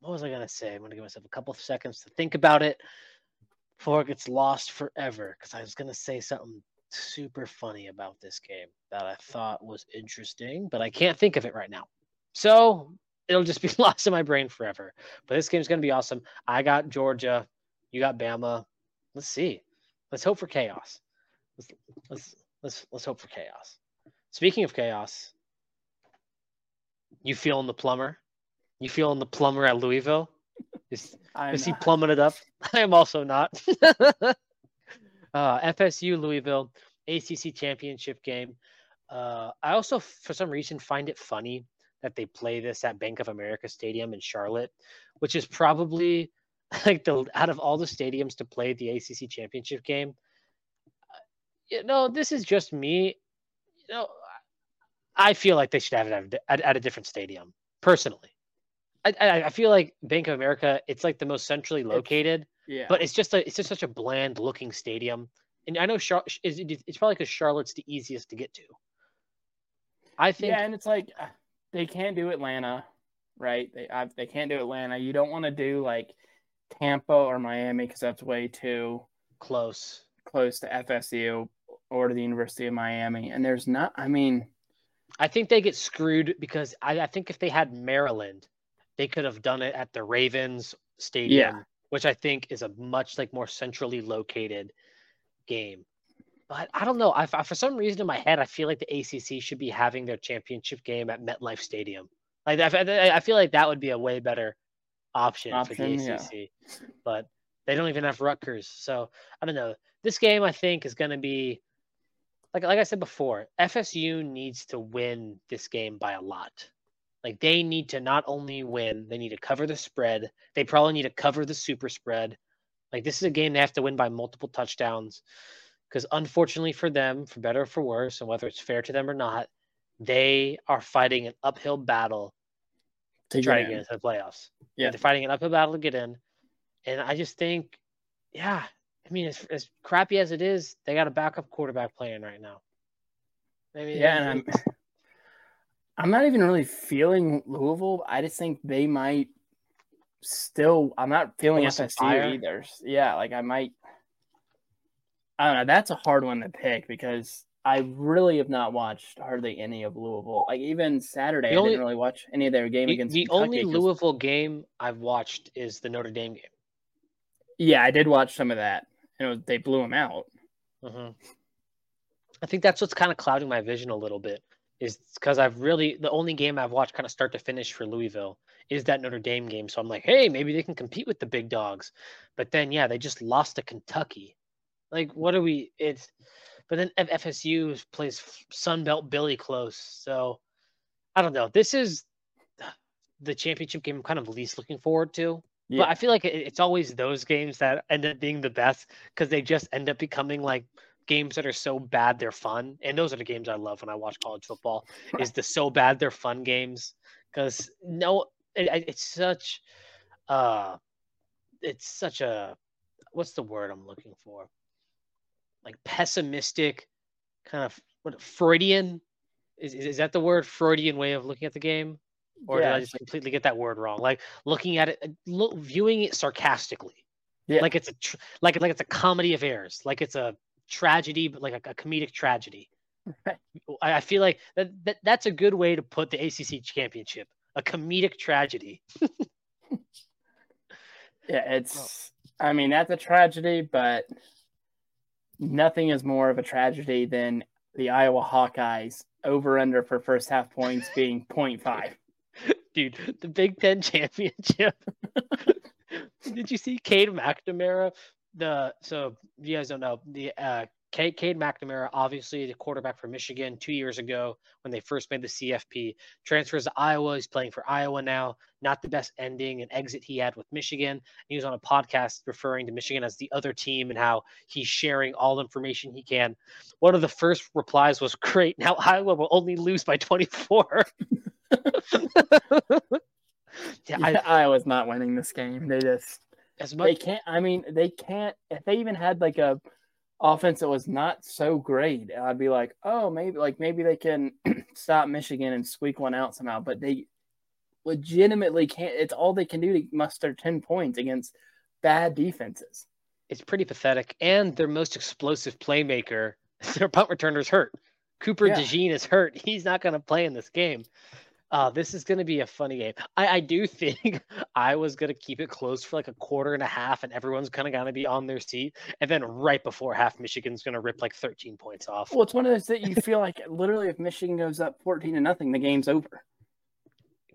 [SPEAKER 1] what was I going to say? I'm going to give myself a couple of seconds to think about it before it gets lost forever because I was going to say something super funny about this game that I thought was interesting, but I can't think of it right now. So it'll just be <laughs> lost in my brain forever. But this game's going to be awesome. I got Georgia. You got Bama. Let's see. Let's hope for chaos. Let's let's let's, let's hope for chaos. Speaking of chaos, you feeling the plumber? You feeling the plumber at Louisville? Is, is he plumbing it up? <laughs> <laughs> I am also not. <laughs> uh, FSU Louisville ACC championship game. Uh, I also, for some reason, find it funny that they play this at Bank of America Stadium in Charlotte, which is probably like the out of all the stadiums to play the ACC championship game. You know, this is just me. You know, I feel like they should have it at, at a different stadium personally. I, I feel like Bank of America, it's like the most centrally located. Yeah. But it's just a it's just such a bland looking stadium, and I know Char- is it's probably because Charlotte's the easiest to get to.
[SPEAKER 2] I think. Yeah, and it's like uh, they can't do Atlanta, right? They I, they can't do Atlanta. You don't want to do like Tampa or Miami because that's way too
[SPEAKER 1] close
[SPEAKER 2] close to FSU or to the University of Miami. And there's not. I mean,
[SPEAKER 1] I think they get screwed because I, I think if they had Maryland, they could have done it at the Ravens Stadium, yeah. which I think is a much like more centrally located game. But I don't know. I, I, for some reason in my head, I feel like the ACC should be having their championship game at MetLife Stadium. Like I, I feel like that would be a way better option, option for the ACC. Yeah. But they don't even have Rutgers, so I don't know. This game I think is going to be like like I said before. FSU needs to win this game by a lot. Like they need to not only win, they need to cover the spread. They probably need to cover the super spread. Like this is a game they have to win by multiple touchdowns. Because unfortunately for them, for better or for worse, and whether it's fair to them or not, they are fighting an uphill battle to try to get into the playoffs. Yeah, they're fighting an uphill battle to get in, and I just think, yeah, I mean, as, as crappy as it is, they got a backup quarterback playing right now.
[SPEAKER 2] Maybe yeah, and I'm, I'm not even really feeling Louisville. I just think they might still. I'm not feeling FSU either. Yeah, like I might. I don't know. That's a hard one to pick because I really have not watched hardly any of Louisville. Like even Saturday, the I only, didn't really watch any of their game
[SPEAKER 1] the,
[SPEAKER 2] against.
[SPEAKER 1] The Kentucky only Louisville game I've watched is the Notre Dame game.
[SPEAKER 2] Yeah, I did watch some of that. You know, they blew them out.
[SPEAKER 1] Mm-hmm. I think that's what's kind of clouding my vision a little bit. Is because I've really the only game I've watched kind of start to finish for Louisville is that Notre Dame game. So I'm like, hey, maybe they can compete with the big dogs. But then, yeah, they just lost to Kentucky. Like, what are we? It's but then FSU plays Sunbelt Billy close. So I don't know. This is <sighs> the championship game I'm kind of least looking forward to. Yeah. But I feel like it's always those games that end up being the best because they just end up becoming like games that are so bad they're fun. And those are the games I love when I watch college football. <laughs> Is the so bad they're fun games because no, it, it's such, uh, it's such a what's the word I'm looking for? like pessimistic, kind of what Freudian is, is that the word Freudian way of looking at the game, or yeah, did I just completely get that word wrong? Like looking at it, look, viewing it sarcastically, yeah. like it's a tr- like like it's a comedy of errors, like it's a tragedy, but like a, a comedic tragedy. Right. I, I feel like that, that that's a good way to put the ACC championship, a comedic tragedy. <laughs>
[SPEAKER 2] yeah, it's. I mean, that's a tragedy, but nothing is more of a tragedy than the Iowa Hawkeyes over under for first half points being 0.5. <laughs>
[SPEAKER 1] Dude, the Big Ten <laughs> championship. Did you see Cade McNamara? The so you guys don't know the uh, Cade, Cade McNamara, obviously the quarterback for Michigan two years ago when they first made the CFP, transfers to Iowa. He's playing for Iowa now. Not the best ending and exit he had with Michigan. He was on a podcast referring to Michigan as the other team and how he's sharing all information he can. One of the first replies was, "Great, now Iowa will only lose by 24." <laughs> <laughs>
[SPEAKER 2] yeah, I, Iowa's not winning this game. They just as much, they can't. I mean, they can't. If they even had like a offense that was not so great, I'd be like, oh, maybe like maybe they can <clears throat> stop Michigan and squeak one out somehow. But they legitimately can't. It's all they can do to muster ten points against bad defenses.
[SPEAKER 1] It's pretty pathetic. And their most explosive playmaker, <laughs> their punt returner, is hurt. Cooper yeah. DeJean is hurt. He's not going to play in this game. Uh, this is going to be a funny game. I, I do <laughs> think I was going to keep it close for like a quarter and a half, and everyone's kind of going to be on their seat. And then right before half, Michigan's going to rip like 13 points off.
[SPEAKER 2] Well, it's one of those that you feel like literally if Michigan goes up 14 to nothing, the game's over.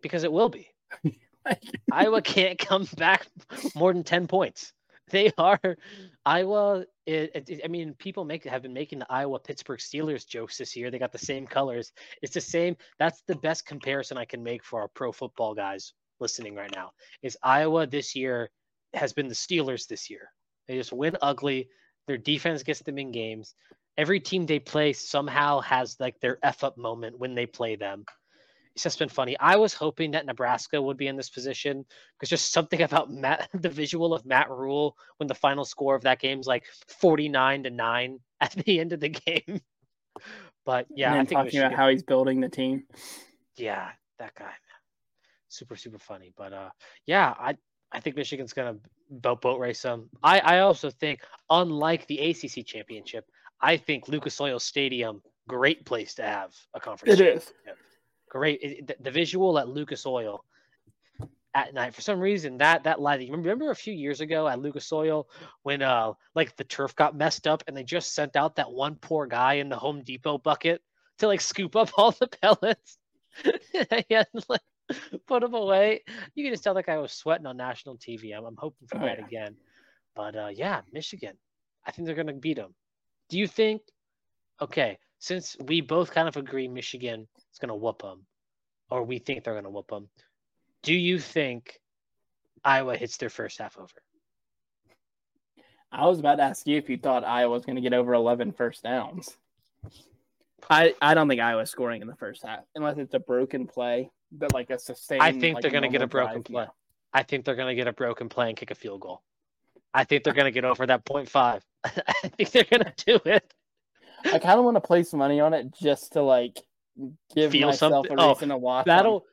[SPEAKER 1] Because it will be. <laughs> Iowa can't come back more than 10 points. <laughs> They are Iowa. It, it, I mean, people make have been making the Iowa Pittsburgh Steelers jokes this year. They got the same colors. It's the same. That's the best comparison I can make for our pro football guys listening right now. Is Iowa this year has been the Steelers this year. They just win ugly. Their defense gets them in games. Every team they play somehow has like their f up moment when they play them it's just been funny. I was hoping that Nebraska would be in this position because just something <laughs> about Matt, the visual of Matt Rhule when the final score of that game is like 49 to 9 <laughs> at the end of the game. But yeah,
[SPEAKER 2] and talking about how he's building the team.
[SPEAKER 1] Yeah, that guy, man. Super, super funny. But uh yeah, I I think Michigan's gonna boat boat race them. I, I also think, unlike the ACC championship, I think Lucas Oil Stadium, great place to have a conference.
[SPEAKER 2] It is.
[SPEAKER 1] Great. It, the, the, visual at Lucas Oil at night for some reason that that lighting. Remember a few years ago at Lucas Oil when uh like the turf got messed up and they just sent out that one poor guy in the Home Depot bucket to like scoop up all the pellets. <laughs> and like put them away. You can just tell that guy was sweating on national TV. I'm, I'm hoping for oh, that yeah. again. But uh, yeah, Michigan. I think they're going to beat them. Do you think? Okay, since we both kind of agree Michigan is going to whoop them, or we think they're going to whoop them, do you think Iowa hits their first half over?
[SPEAKER 2] I was about to ask you if you thought Iowa was going to get over 11 first downs. I, I don't think Iowa's scoring in the first half unless it's a broken play, but like a sustained.
[SPEAKER 1] I think
[SPEAKER 2] like,
[SPEAKER 1] they're going to get a broken drive, play. Yeah. I think they're going to get a broken play and kick a field goal. I think they're going to get over that point five. <laughs> I think they're going to do it.
[SPEAKER 2] I kind of want to place money on it just to like give Feel myself something. a reason oh, to watch.
[SPEAKER 1] That'll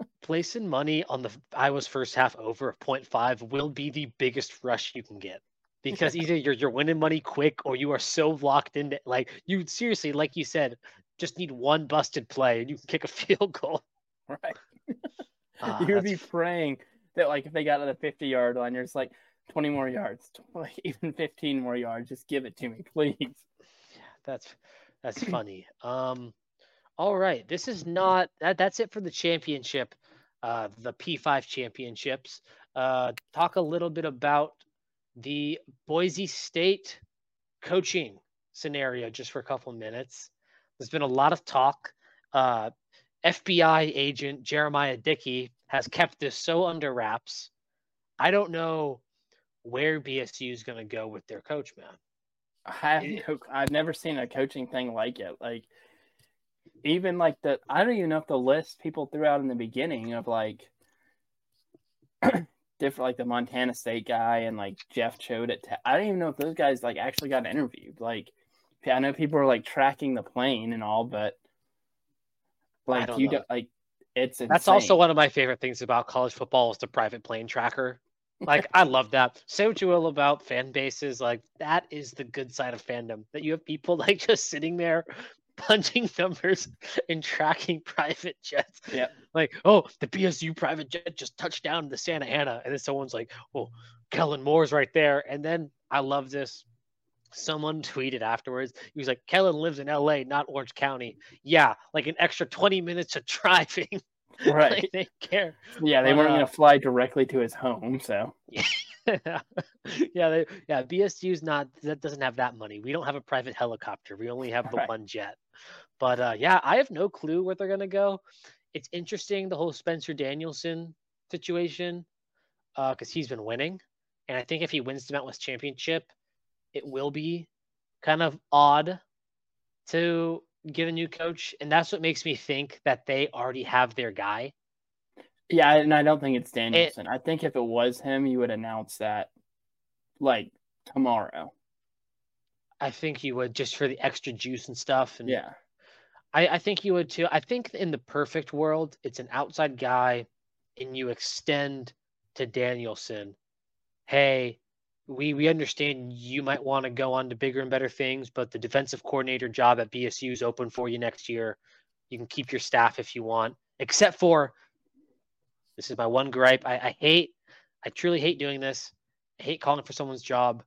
[SPEAKER 1] on. placing money on the Iowa's first half over 0.5 will be the biggest rush you can get because either you're you're winning money quick or you are so locked into like you seriously like you said just need one busted play and you can kick a <laughs> field goal.
[SPEAKER 2] Right. Uh, <laughs> you would be praying that like if they got to the 50 yard line, you're just like, 20 more yards, <laughs> like even 15 more yards. Just give it to me, <laughs> please.
[SPEAKER 1] That's that's funny. Um, all right, this is not that. That's it for the championship, uh, the P5 championships. Uh, talk a little bit about the Boise State coaching scenario just for a couple minutes. There's been a lot of talk. Uh, FBI agent Jeremiah Dickey has kept this so under wraps. I don't know where BSU is going to go with their coach, man.
[SPEAKER 2] I have I've never seen a coaching thing like it. Like even like the I don't even know if the list people threw out in the beginning of like <clears throat> different like the Montana State guy and like Jeff Choate at I don't even know if those guys like actually got interviewed. Like I know people are like tracking the plane and all, but like don't you know. don't like it's insane.
[SPEAKER 1] that's also one of my favorite things about college football is the private plane tracker like I love that. Say what you will about fan bases, like that is the good side of fandom. That you have people <laughs> like just sitting there punching numbers and tracking <laughs> private jets.
[SPEAKER 2] Yeah.
[SPEAKER 1] Like, oh, the BSU private jet just touched down to Santa Ana. And then someone's like, oh, Kellen Moore's right there. And then I love this. Someone <laughs> tweeted afterwards. He was like, Kellen lives in LA, not Orange County. Yeah, like an extra 20 minutes of driving. <laughs>
[SPEAKER 2] Right. like
[SPEAKER 1] they care.
[SPEAKER 2] Yeah, they weren't uh, going to fly directly to his home, so.
[SPEAKER 1] yeah, <laughs> they, yeah. BSU's not that doesn't have that money. We don't have a private helicopter. We only have the right. one jet. But uh, yeah, I have no clue where they're gonna go. It's interesting the whole Spencer Danielson situation because uh, he's been winning, and I think if he wins the Mountain West Championship, it will be kind of odd to get a new coach, and that's what makes me think that they already have their guy.
[SPEAKER 2] Yeah, and I don't think it's Danielson. It, I think if it was him, you would announce that like tomorrow.
[SPEAKER 1] I think you would just for the extra juice and stuff. And
[SPEAKER 2] yeah,
[SPEAKER 1] I, I think you would too. I think in the perfect world, it's an outside guy, and you extend to Danielson. Hey, we we understand you might want to go on to bigger and better things, but the defensive coordinator job at BSU is open for you next year. You can keep your staff if you want, except for this is my one gripe. I, I hate, I truly hate doing this. I hate calling for someone's job,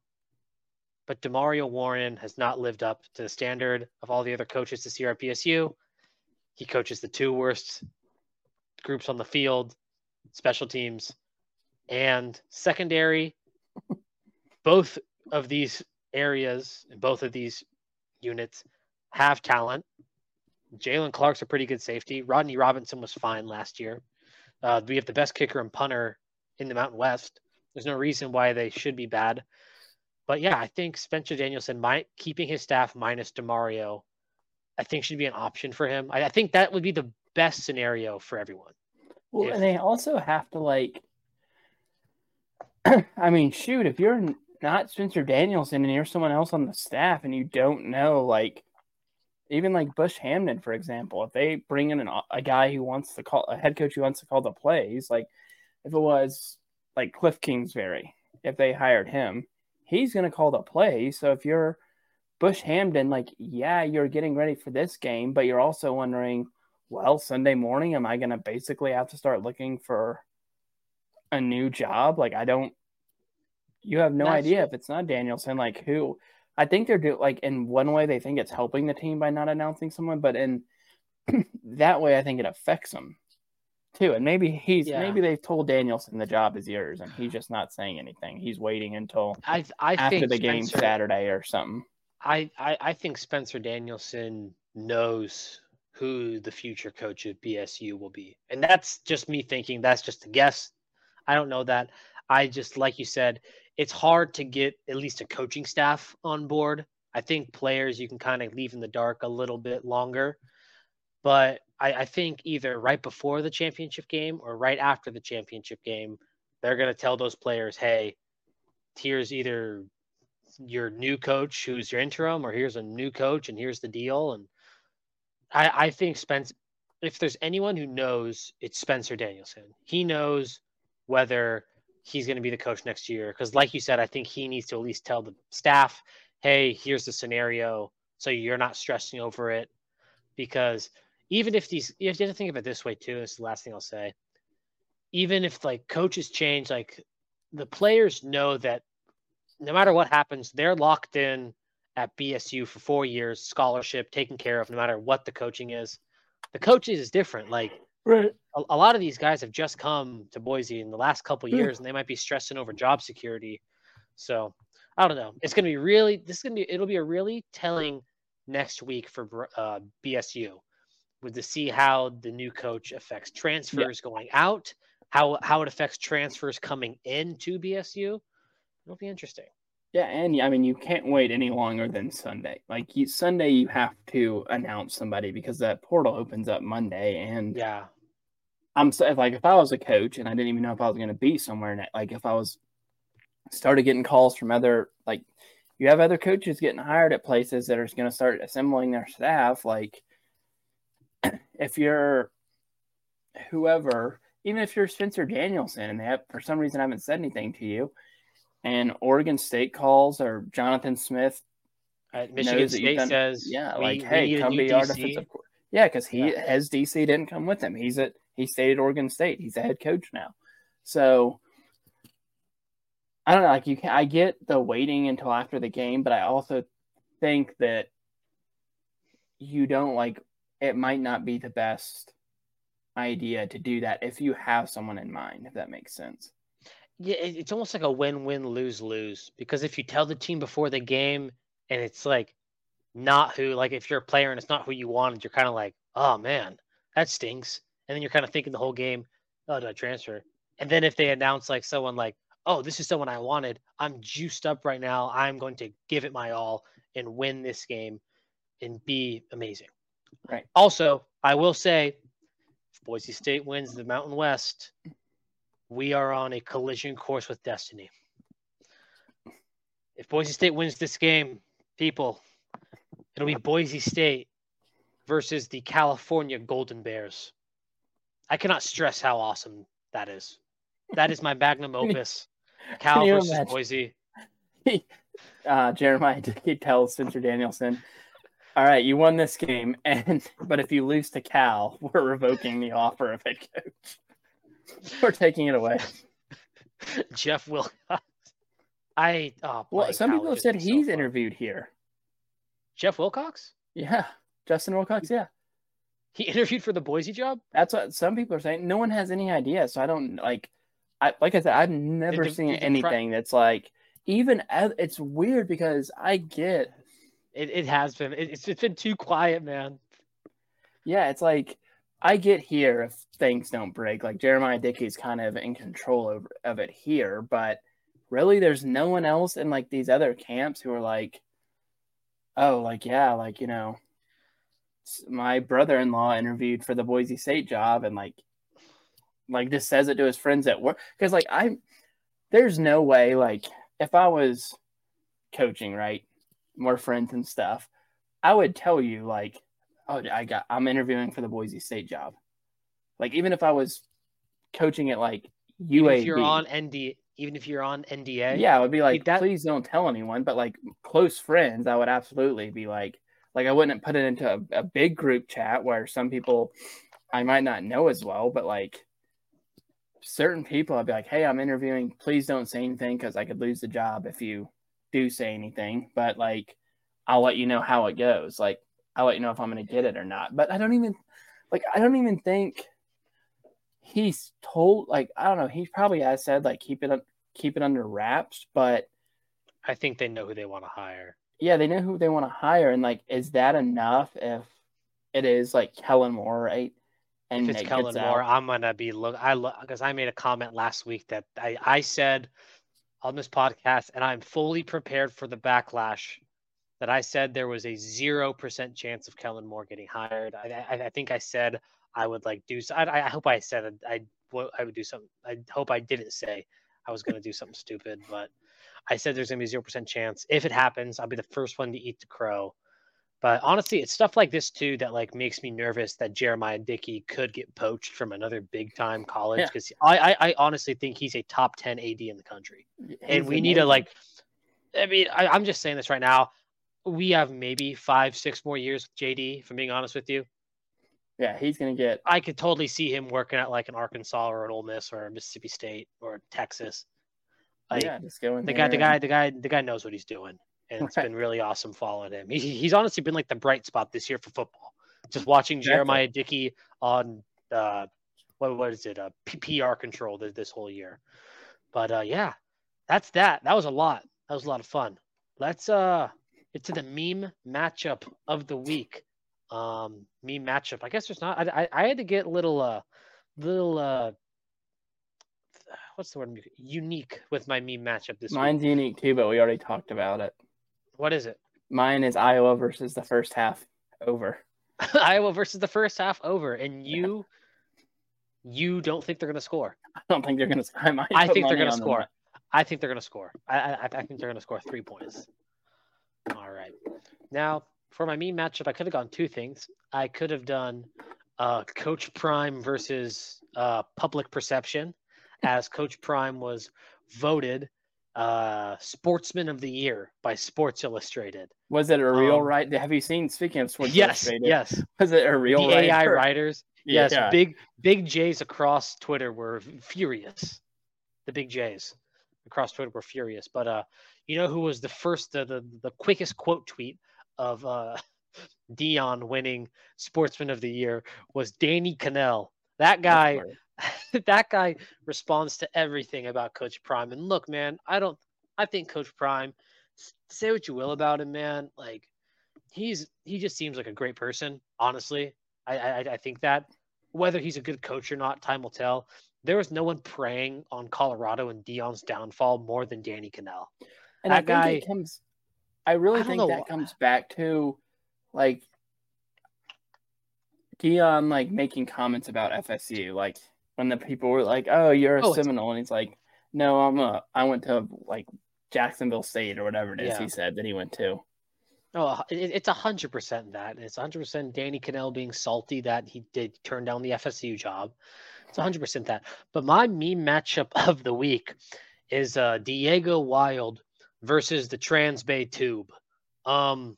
[SPEAKER 1] but Demario Warren has not lived up to the standard of all the other coaches this year at BSU. He coaches the two worst groups on the field, special teams, and secondary both of these areas and both of these units have talent. Jalen Clark's a pretty good safety. Rodney Robinson was fine last year. Uh, we have the best kicker and punter in the Mountain West. There's no reason why they should be bad. But yeah, I think Spencer Danielson might keeping his staff minus Demario, I think should be an option for him. I, I think that would be the best scenario for everyone.
[SPEAKER 2] Well, if, and they also have to like <clears throat> I mean, shoot, if you're not Spencer Danielson and you're someone else on the staff and you don't know, like, even like Bush Hamdan, for example, if they bring in an, a guy who wants to call a head coach who wants to call the plays, like if it was like Cliff Kingsbury, if they hired him, he's going to call the plays. So if you're Bush Hamdan, like, yeah, you're getting ready for this game, but you're also wondering well, Sunday morning, am I going to basically have to start looking for a new job? Like, I don't, you have no That's idea true. if it's not Danielson, like who, I think they're do like in one way they think it's helping the team by not announcing someone, but in <clears throat> that way, I think it affects them too. And maybe he's yeah. maybe they've told Danielson the job is yours, and he's just not saying anything. He's waiting until
[SPEAKER 1] I, I
[SPEAKER 2] after
[SPEAKER 1] the
[SPEAKER 2] Spencer, game Saturday or something.
[SPEAKER 1] I, I I think Spencer Danielson knows who the future coach of BSU will be, and that's just me thinking. That's just a guess. I don't know that. I just like you said, it's hard to get at least a coaching staff on board. I think players you can kind of leave in the dark a little bit longer but I, I think either right before the championship game or right after the championship game, they're going to tell those players, hey, here's either your new coach who's your interim, or here's a new coach and here's the deal. And I, I think Spence, if there's anyone who knows, it's Spencer Danielson. He knows whether he's going to be the coach next year. Because, like you said, I think he needs to at least tell the staff, hey, here's the scenario. So you're not stressing over it. Because even if these, you have to think of it this way too. This is the last thing I'll say. Even if like coaches change, like the players know that no matter what happens, they're locked in at BSU for four years, scholarship taken care of, no matter what the coaching is. The coaches is different. Like
[SPEAKER 2] right.
[SPEAKER 1] a, a lot of these guys have just come to Boise in the last couple years, and they might be stressing over job security. So I don't know. It's gonna be really. This is gonna be. It'll be a really telling next week for uh, BSU with to see how the new coach affects transfers yeah. going out, how how it affects transfers coming into BSU. It'll be interesting.
[SPEAKER 2] Yeah, and I mean you can't wait any longer than Sunday. Like you, Sunday, you have to announce somebody because that portal opens up Monday, and
[SPEAKER 1] yeah,
[SPEAKER 2] I'm like if I was a coach and I didn't even know if I was going to be somewhere, like if I was started getting calls from other like you have other coaches getting hired at places that are going to start assembling their staff, like <clears throat> if you're whoever, even if you're Spencer Danielson and they have for some reason I haven't said anything to you, and Oregon State calls or Jonathan Smith
[SPEAKER 1] uh, Michigan State done, says,
[SPEAKER 2] yeah, we, like hey, come be DC. our defensive. Yeah, because he yeah. his DC didn't come with him. He's at he stayed at Oregon State. He's a head coach now, so. I don't know. Like you can, I get the waiting until after the game, but I also think that you don't like it might not be the best idea to do that if you have someone in mind, if that makes sense.
[SPEAKER 1] Yeah, it's almost like a win-win, lose-lose because if you tell the team before the game and it's like not who, like if you're a player and it's not who you wanted, you're kind of like, oh man, that stinks. And then you're kind of thinking the whole game, oh, do I transfer? And then if they announce like someone like, oh, this is someone I wanted, I'm juiced up right now. I'm going to give it my all and win this game and be amazing.
[SPEAKER 2] Right.
[SPEAKER 1] Also, I will say, if Boise State wins the Mountain West, we are on a collision course with destiny. If Boise State wins this game, people, it'll be Boise State versus the California Golden Bears. I cannot stress how awesome that is. That is my magnum <laughs> opus. Cal versus imagine? Boise. <laughs>
[SPEAKER 2] uh, Jeremiah <laughs> tells Spencer Danielson, all right, you won this game, and but if you lose to Cal, we're revoking the offer of head coach. We're taking it away.
[SPEAKER 1] Jeff Wilcox. I oh,
[SPEAKER 2] well, some people have said he's so interviewed here.
[SPEAKER 1] Jeff Wilcox?
[SPEAKER 2] Yeah, Justin Wilcox. Yeah,
[SPEAKER 1] he interviewed for the Boise job.
[SPEAKER 2] That's what some people are saying. No one has any idea, so I don't like. I like I said, I've never did, seen did anything that's like even. It's weird because I get
[SPEAKER 1] it, it has been. It, it's, it's been too quiet, man.
[SPEAKER 2] Yeah, it's like I get here if things don't break. Like Jeremiah Dickey's kind of in control over, of it here, but really there's no one else in like these other camps who are like, oh, like, yeah, like, you know, my brother in law interviewed for the Boise State job and like, like just says it to his friends at work. Cause like, I, there's no way, like, if I was coaching, right? more friends and stuff, I would tell you like, oh, I got I'm interviewing for the Boise State job. Like even if I was coaching at like UAB,
[SPEAKER 1] if you're on ND, even if you're on NDA,
[SPEAKER 2] yeah, I would be like, that... please don't tell anyone. But like close friends, I would absolutely be like, like I wouldn't put it into a, a big group chat where some people I might not know as well, but like certain people, I'd be like, "Hey, I'm interviewing. Please don't say anything because I could lose the job if you do say anything." But like, I'll let you know how it goes. Like, I'll let you know if I'm going to get it or not. But I don't even like. I don't even think he's told. Like, I don't know. He probably has said like keep it keep it under wraps. But
[SPEAKER 1] I think they know who they want to hire.
[SPEAKER 2] Yeah, they know who they want to hire, and like, is that enough? If it is like Kellen Moore, right?
[SPEAKER 1] And if it's Kellen Moore, out. I'm gonna be look. I look because I made a comment last week that I I said on this podcast, and I'm fully prepared for the backlash. That I said there was a zero percent chance of Kellen Moore getting hired. I, I, I think I said I would like do. I, I hope I said I I would do something. I hope I didn't say I was going to do something stupid, but I said there's going to be a zero percent chance. If it happens, I'll be the first one to eat the crow. But honestly, it's stuff like this too that like makes me nervous that Jeremiah Dickey could get poached from another big time college because yeah. I, I, I honestly think he's a top ten AD in the country, he's and we amazing. need to like. I mean, I, I'm just saying this right now. We have maybe five, six more years with JD. If I'm being honest with you.
[SPEAKER 2] Yeah, he's gonna get.
[SPEAKER 1] I could totally see him working at like an Arkansas or an Ole Miss or Mississippi State or Texas. Like, yeah, just going. The guy, the guy, the guy, the guy knows what he's doing and it's been really awesome following him. He, he's honestly been like the bright spot this year for football. Just watching exactly. Jeremiah Dickey on uh, what what is it? Uh, PR control this, this whole year. But uh, yeah, that's that. That was a lot. That was a lot of fun. Let's uh get to the meme matchup of the week. Um, meme matchup. I guess there's not. I, I, I had to get a little uh little uh what's the word unique with my meme matchup this
[SPEAKER 2] Mine's
[SPEAKER 1] week.
[SPEAKER 2] unique too, but we already talked about it.
[SPEAKER 1] What is it?
[SPEAKER 2] Mine is Iowa versus the first half over. <laughs>
[SPEAKER 1] Iowa versus the first half over, and you, you don't think they're going to score?
[SPEAKER 2] I don't think they're going to.
[SPEAKER 1] I, I think they're going to score. Them. I think they're going to score. I, I, I think they're going to score three points. All right. Now for my meme matchup, I could have gone two things. I could have done uh, Coach Prime versus uh, public perception, as Coach Prime was voted uh, Sportsman of the Year by Sports Illustrated.
[SPEAKER 2] Was it a real um, right? Have you seen? Speaking of Sports
[SPEAKER 1] yes,
[SPEAKER 2] Illustrated,
[SPEAKER 1] yes.
[SPEAKER 2] Was it a real
[SPEAKER 1] the AI writers? Yes, yeah. big big J's across Twitter were furious. The big J's across Twitter were furious. But uh, you know who was the first, the the, the quickest quote tweet of uh, <laughs> Deion winning Sportsman of the Year was Danny Kanell. That guy <laughs> that guy responds to everything about Coach Prime. And look, man, I don't. I think Coach Prime. Say what you will about him, man. Like he's he just seems like a great person. Honestly, I I, I think that whether he's a good coach or not, time will tell. There was no one preying on Colorado and Deion's downfall more than Danny Kanell.
[SPEAKER 2] And that I guy comes. I really I think that comes back to like Deion like making comments about FSU, like when the people were like, "Oh, you're a oh, Seminole," and he's like, "No, I'm a. I went to like Jacksonville State or whatever it is." Yeah. He said that he went to.
[SPEAKER 1] Oh, it's a hundred percent that. It's a hundred percent Danny Kanell being salty that he did turn down the FSU job. It's a hundred percent that. But my meme matchup <laughs> of the week is uh, Diego Wilde versus the Transbay Tube. Um,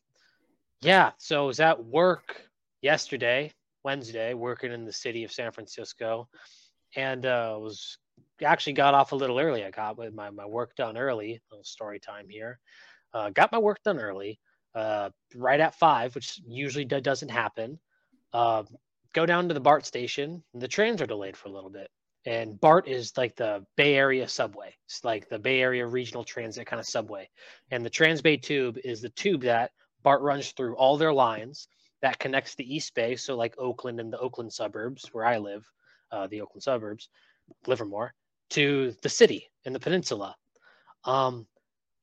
[SPEAKER 1] yeah. So I was at work yesterday, Wednesday, working in the city of San Francisco, and uh, was actually got off a little early. I got my, my work done early. Little story time here. Uh, got my work done early, uh, right at five, which usually doesn't happen. Uh, go down to the BART station. the trains are delayed for a little bit. And BART is like the Bay Area subway. It's like the Bay Area regional transit kind of subway. And the Transbay tube is the tube that BART runs through all their lines that connects the East Bay. So like Oakland and the Oakland suburbs where I live uh, the Oakland suburbs, Livermore, to the city in the peninsula. Um,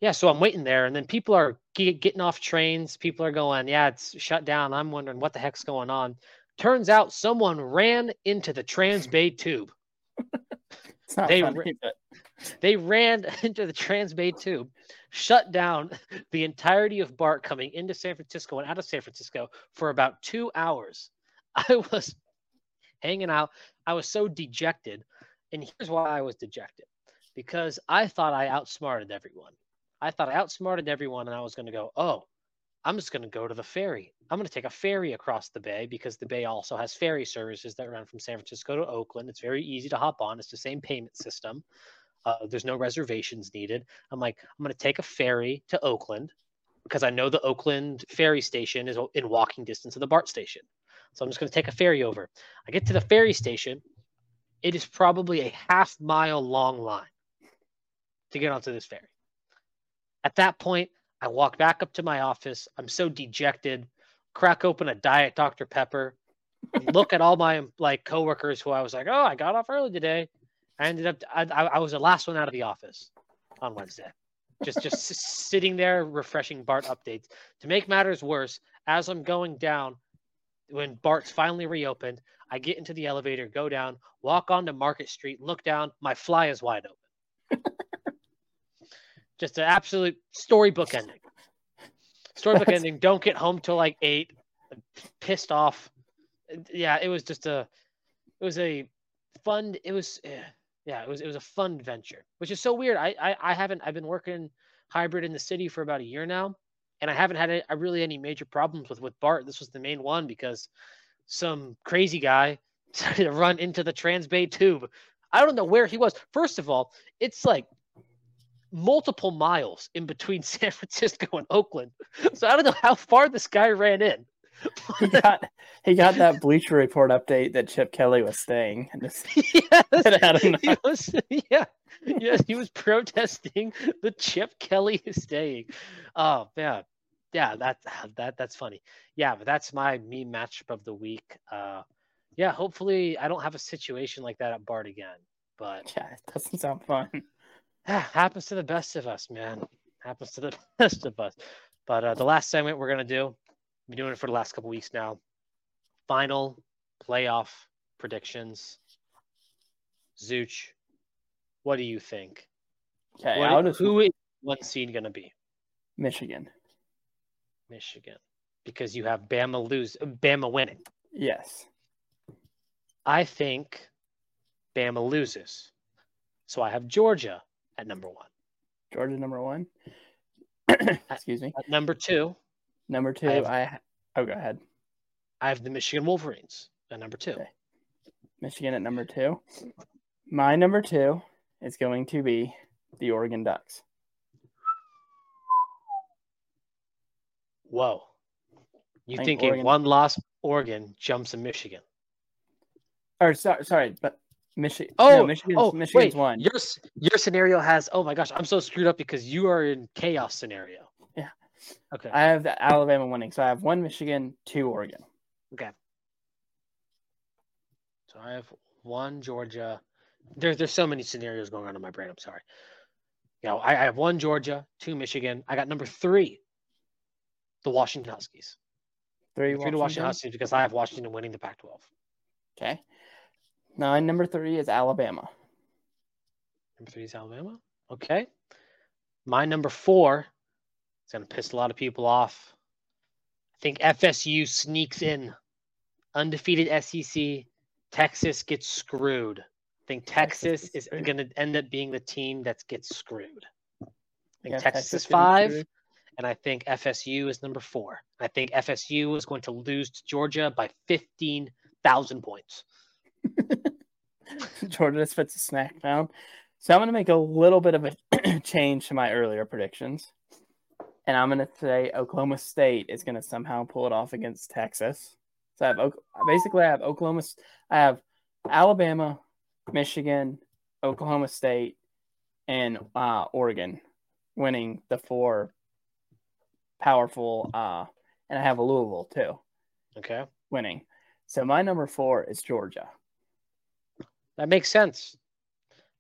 [SPEAKER 1] yeah, so I'm waiting there, and then people are get, getting off trains. People are going, yeah, it's shut down. I'm wondering what the heck's going on. Turns out someone ran into the Transbay Tube. They, funny, but... they ran <laughs> into the Transbay Tube, shut down the entirety of BART coming into San Francisco and out of San Francisco for about two hours. <laughs> I was hanging out. I was so dejected. And here's why I was dejected because I thought I outsmarted everyone. I thought I outsmarted everyone, and I was going to go, oh, I'm just going to go to the ferry. I'm going to take a ferry across the bay because the bay also has ferry services that run from San Francisco to Oakland. It's very easy to hop on. It's the same payment system. Uh, there's no reservations needed. I'm like, I'm going to take a ferry to Oakland because I know the Oakland ferry station is in walking distance of the BART station. So I'm just going to take a ferry over. I get to the ferry station. It is probably a half mile long line to get onto this ferry. At that point, I walk back up to my office. I'm so dejected. Crack open a diet Dr. Pepper. look at all my like coworkers who I was like, oh, I got off early today. I ended up I, I was the last one out of the office on Wednesday. Just just sitting there refreshing BART updates. To make matters worse, as I'm going down, when BART's finally reopened, I get into the elevator, go down, walk onto Market Street, look down, my fly is wide open. Just an absolute storybook <laughs> ending. Storybook That's... ending. Don't get home till like eight. Pissed off. Yeah, it was just a. It was a fun. It was. Eh, yeah, it was. It was a fun venture, which is so weird. I I, I haven't. I've been working hybrid in the city for about a year now, and I haven't had a, a really any major problems with with BART. This was the main one because some crazy guy <laughs> decided to run into the Transbay tube. I don't know where he was. First of all, it's like multiple miles in between <laughs> San Francisco and Oakland. So I don't know how far this guy ran in.
[SPEAKER 2] he got he got that Bleacher Report update that Chip Kelly was staying. <laughs> <laughs>
[SPEAKER 1] yes, he was, yeah, yes, he was protesting the Chip Kelly is staying. Oh man, yeah, that that that's funny. Yeah, but that's my meme matchup of the week. Uh, yeah, hopefully I don't have a situation like that at BART again. But
[SPEAKER 2] yeah, it doesn't sound fun.
[SPEAKER 1] Happens to the best of us, man. Happens to the <laughs> best of us. But uh, the last segment we're gonna do, we've been doing it for the last couple weeks now. Final playoff predictions. Zooch, what do you think? Okay, what, who is one seed gonna be?
[SPEAKER 2] Michigan.
[SPEAKER 1] Michigan, because you have Bama lose, Bama winning.
[SPEAKER 2] Yes.
[SPEAKER 1] I think Bama loses. So I have Georgia at number one.
[SPEAKER 2] Georgia number one. <clears throat> Excuse me.
[SPEAKER 1] At number two.
[SPEAKER 2] Number two. I, have, I oh go ahead.
[SPEAKER 1] I have the Michigan Wolverines at number two. Okay.
[SPEAKER 2] Michigan at number two. My number two is going to be the Oregon Ducks.
[SPEAKER 1] Whoa. You think, think a one loss Oregon jumps in Michigan?
[SPEAKER 2] Or sorry, sorry, but Michigan.
[SPEAKER 1] Oh, no, Michigan's, oh, Michigan's wait. one. Your your scenario has. Oh my gosh, I'm so screwed up because you are in chaos scenario.
[SPEAKER 2] Yeah. Okay. I have the Alabama winning, so I have one Michigan, two Oregon.
[SPEAKER 1] Okay. So I have one Georgia. There's there's so many scenarios going on in my brain. I'm sorry. You know, I, I have one Georgia, two Michigan. I got number three, the Washington Huskies.
[SPEAKER 2] Three,
[SPEAKER 1] three Washington? to Washington Huskies because I have Washington winning the Pac-12.
[SPEAKER 2] Okay. Nine, number three is Alabama.
[SPEAKER 1] Number three is Alabama. Okay. My number four is going to piss a lot of people off. I think FSU sneaks in. Undefeated SEC. Texas gets screwed. I think Texas, Texas is going to end up being the team that gets screwed. I think yeah, Texas, Texas is five, and I think FSU is number four. I think FSU is going to lose to Georgia by 15,000 points. <laughs>
[SPEAKER 2] Georgia spits a smack down. So I'm going to make a little bit of a <clears throat> change to my earlier predictions. And I'm going to say Oklahoma State is going to somehow pull it off against Texas. So I have basically I have Oklahoma, I have Alabama, Michigan, Oklahoma State, and uh, Oregon winning the four powerful. Uh, and I have a Louisville too.
[SPEAKER 1] Okay.
[SPEAKER 2] Winning. So my number four is Georgia.
[SPEAKER 1] That makes sense.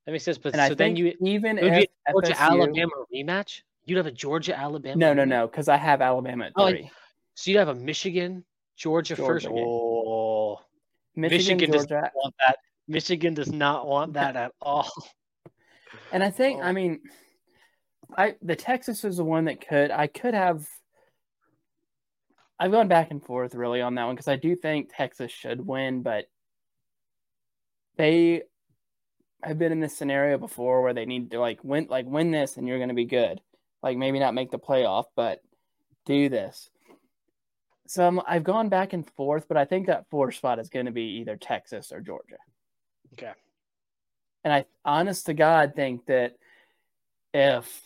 [SPEAKER 1] That makes sense. But
[SPEAKER 2] and so then you
[SPEAKER 1] even would be a Georgia FSU, Alabama rematch. You'd have a Georgia Alabama.
[SPEAKER 2] No, no, no, because I have Alabama at oh, three. Oh,
[SPEAKER 1] so you'd have a Michigan Georgia, Georgia first. Oh,
[SPEAKER 2] Michigan, Michigan
[SPEAKER 1] does not want that. Michigan does not want <laughs> that at all.
[SPEAKER 2] And I think, oh. I mean, I the Texas is the one that could I could have. I've gone back and forth really on that one because I do think Texas should win, but they have been in this scenario before where they need to like win like win this and you're going to be good. Like maybe not make the playoff, but do this. So I'm, I've gone back and forth, but I think that fourth spot is going to be either Texas or Georgia.
[SPEAKER 1] Okay.
[SPEAKER 2] And I, honest to God, think that if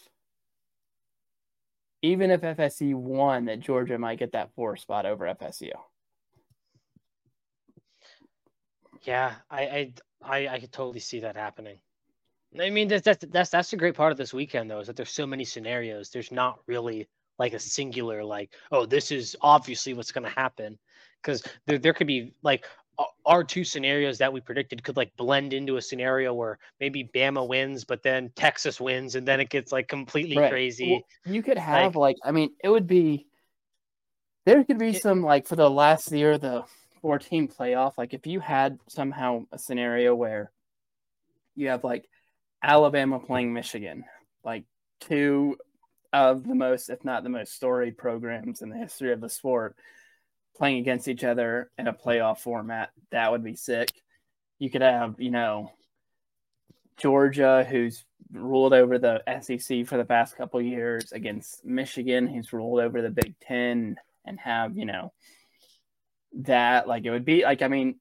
[SPEAKER 2] even if FSU won, that Georgia might get that four spot over FSU.
[SPEAKER 1] Yeah, I I I, I could totally see that happening. I mean, that's that's that's that's the great part of this weekend, though, is that there's so many scenarios. There's not really like a singular like, oh, this is obviously what's going to happen, because there there could be like our two scenarios that we predicted could like blend into a scenario where maybe Bama wins, but then Texas wins, and then it gets like completely right. crazy.
[SPEAKER 2] Well, you could have like, like, I mean, it would be there could be it, some like for the last year the four team playoff. Like if you had somehow a scenario where you have like Alabama playing Michigan, like two of the most, if not the most storied programs in the history of the sport playing against each other in a playoff format. That would be sick. You could have, you know, Georgia, who's ruled over the SEC for the past couple years, against Michigan, who's ruled over the Big Ten, and have, you know, that like it would be like, I mean,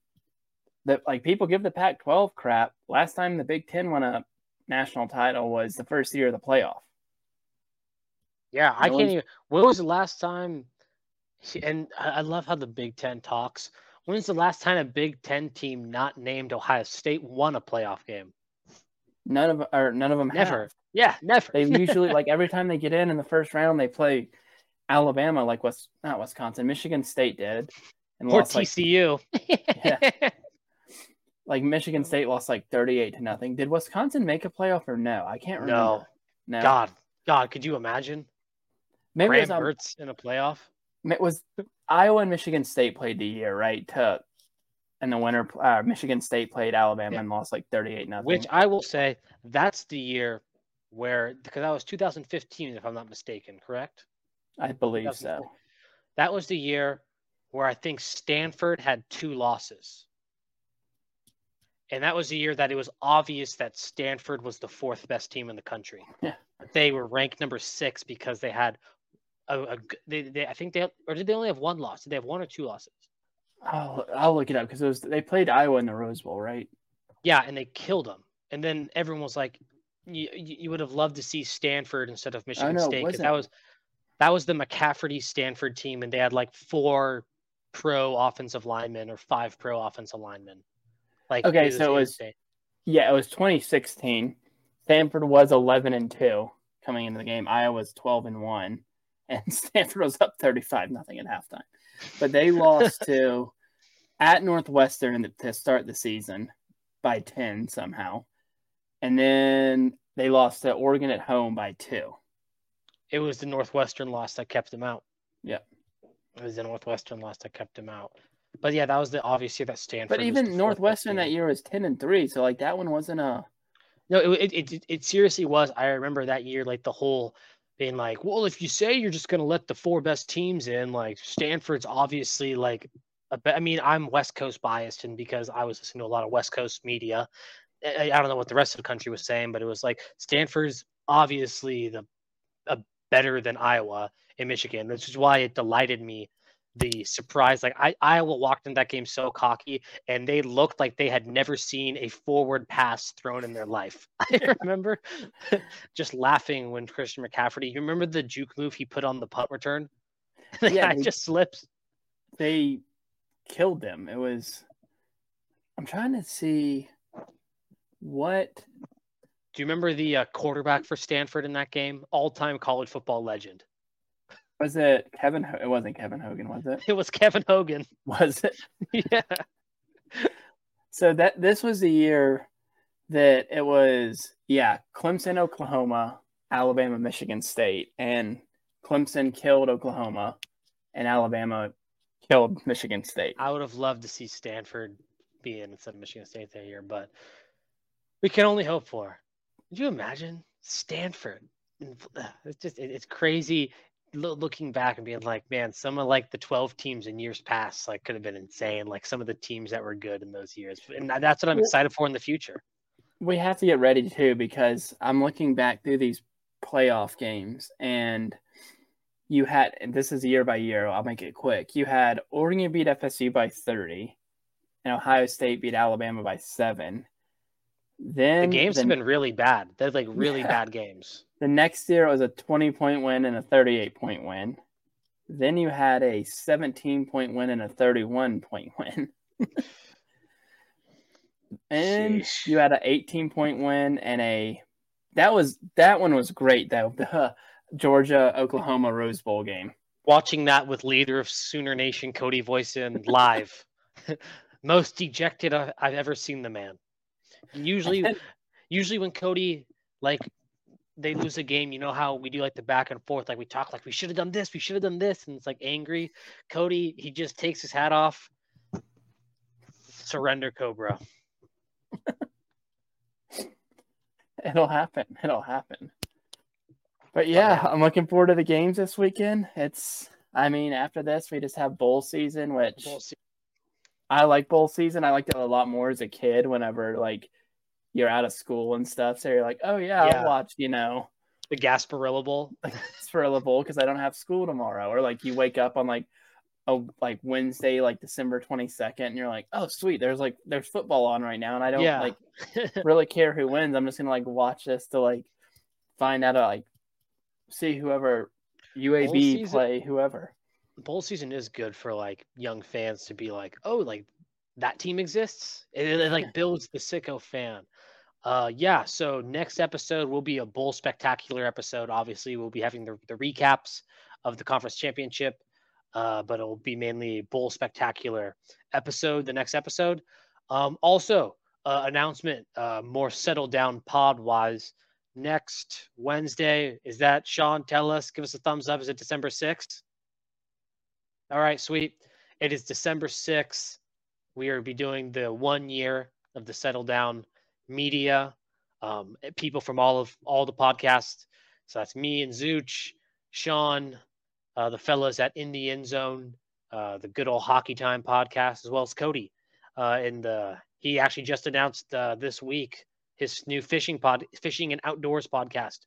[SPEAKER 2] that like people give the Pac 12 crap. Last time the Big Ten won a national title was the first year of the playoff.
[SPEAKER 1] Yeah, I can't even. When was the last time and I love how the Big Ten talks. When's the last time a Big Ten team not named Ohio State won a playoff game?
[SPEAKER 2] None of or none of them
[SPEAKER 1] never.
[SPEAKER 2] Have.
[SPEAKER 1] Yeah, never.
[SPEAKER 2] They <laughs> usually like every time they get in in the first round, they play Alabama, like West not Wisconsin, Michigan State did,
[SPEAKER 1] and or lost TCU.
[SPEAKER 2] Like, yeah. <laughs> like Michigan State lost like thirty-eight to nothing. Did Wisconsin make a playoff or no? I can't remember.
[SPEAKER 1] No. No. God, God, could you imagine? Maybe Graham um, Mertz in a playoff
[SPEAKER 2] it was Iowa and Michigan State played the year right to in the winter. Uh, Michigan State played Alabama yeah. and lost like thirty-eight nothing.
[SPEAKER 1] Which I will say that's the year where because that was 2015 if I'm not mistaken, correct?
[SPEAKER 2] I believe so.
[SPEAKER 1] That was the year where I think Stanford had two losses. And that was the year that it was obvious that Stanford was the fourth best team in the country.
[SPEAKER 2] Yeah.
[SPEAKER 1] They were ranked number six because they had a, a they, they I think they or did they only have one loss? Did they have one or two losses?
[SPEAKER 2] I'll I'll look it up because it was they played Iowa in the Rose Bowl, right?
[SPEAKER 1] Yeah, and they killed them. And then everyone was like, you, you would have loved to see Stanford instead of Michigan State because that was that was the McCaffrey Stanford team, and they had like four pro offensive linemen or five pro offensive linemen.
[SPEAKER 2] Like okay, it so it was insane. yeah, it was 2016. Stanford was 11 and two coming into the game. Iowa was 12 and one <laughs> and Stanford was up 35 nothing at halftime. But they <laughs> lost to at Northwestern to start the season by 10 somehow. And then they lost to Oregon at home by 2.
[SPEAKER 1] It was the Northwestern loss that kept them out.
[SPEAKER 2] Yeah.
[SPEAKER 1] It was the Northwestern loss I kept him out. But yeah, that was the obvious year that Stanford.
[SPEAKER 2] But even Northwestern that year was 10 and 3, so like that one wasn't a
[SPEAKER 1] No, it, it it it seriously was. I remember that year like the whole being like, well, if you say you're just going to let the four best teams in, like Stanford's obviously like, I mean, I'm West Coast biased, and because I was listening to a lot of West Coast media, I, I don't know what the rest of the country was saying, but it was like Stanford's obviously the a better than Iowa in Michigan, which is why it delighted me the surprise. Like I, Iowa walked in that game so cocky, and they looked like they had never seen a forward pass thrown in their life. <laughs> I remember <laughs> just laughing when Christian McCaffrey. You remember the juke move he put on the punt return? the <laughs> yeah, they, just slips.
[SPEAKER 2] They killed them. It was. I'm trying to see what.
[SPEAKER 1] Do you remember the uh, quarterback for Stanford in that game? All-time college football legend.
[SPEAKER 2] Was it Kevin? It wasn't Kevin Hogan, was it? <laughs>
[SPEAKER 1] It was Kevin Hogan.
[SPEAKER 2] Was it? <laughs>
[SPEAKER 1] yeah.
[SPEAKER 2] So that this was the year that it was yeah Clemson, Oklahoma, Alabama, Michigan State, and Clemson killed Oklahoma, and Alabama killed Michigan State.
[SPEAKER 1] I would have loved to see Stanford be in instead of Michigan State that year, but we can only hope for. Could you imagine Stanford? Uh, it's just it's crazy looking back and being like, man, some of like the 12 teams in years past like could have been insane. Like some of the teams that were good in those years, and that's what I'm excited for in the future.
[SPEAKER 2] We have to get ready too because I'm looking back through these playoff games and you had, and this is year by year. I'll make it quick. You had Oregon beat FSU by thirty, and Ohio State beat Alabama by seven. Then
[SPEAKER 1] the games
[SPEAKER 2] the,
[SPEAKER 1] have been really bad. They're like <laughs> really
[SPEAKER 2] Yeah.
[SPEAKER 1] bad games.
[SPEAKER 2] the next year it was a twenty point win and a thirty eight point win. Then you had a seventeen point win and a thirty one point win. <laughs> and
[SPEAKER 1] Sheesh.
[SPEAKER 2] you had an eighteen point win and a that was that one was great though the Georgia Oklahoma Rose Bowl game.
[SPEAKER 1] Watching that with leader of Sooner Nation, Cody Voisin, live. <laughs> Most dejected I've ever seen the man. Usually, usually when Cody like they lose a game, you know how we do like the back and forth, like we talk like we should have done this, we should have done this, and it's like angry. Cody, he just takes his hat off. Surrender, Cobra. <laughs>
[SPEAKER 2] It'll happen. It'll happen. But yeah, uh, I'm looking forward to the games this weekend. It's I mean, after this we just have bowl season, which
[SPEAKER 1] We'll see.
[SPEAKER 2] I like bowl season. I liked it a lot more as a kid whenever like you're out of school and stuff. So you're like, oh yeah,
[SPEAKER 1] Yeah.
[SPEAKER 2] I'll watch, you know,
[SPEAKER 1] The Gasparilla Bowl. <laughs>
[SPEAKER 2] Spurla Bowl because I don't have school tomorrow. Or like you wake up on like a like Wednesday, like December 22nd, and you're like, oh sweet, there's like there's football on right now, and I don't
[SPEAKER 1] Yeah.
[SPEAKER 2] like <laughs> really care who wins. I'm just gonna like watch this to like find out like see whoever UAB play whoever.
[SPEAKER 1] Bowl season is good for like young fans to be like, oh, like that team exists. It, it, like builds the sicko fan. Uh, yeah. So next episode will be a bowl spectacular episode. Obviously, we'll be having the, the recaps of the conference championship, uh, but it will be mainly a bowl spectacular episode. The next episode. Um, also, uh, announcement, uh, more settled down pod wise. Next Wednesday is that Sean? Tell us. Give us a thumbs up. Is it December sixth? All right, sweet. It is December 6th. We are be doing the one year of the Settle Down Media. Um, people from all of all the podcasts. So that's me and Zooch, Sean, uh, the fellas at In the End Zone, uh, the good old Hockey Time podcast, as well as Cody. Uh, and the he actually just announced uh, this week his new fishing pod, fishing and outdoors podcast.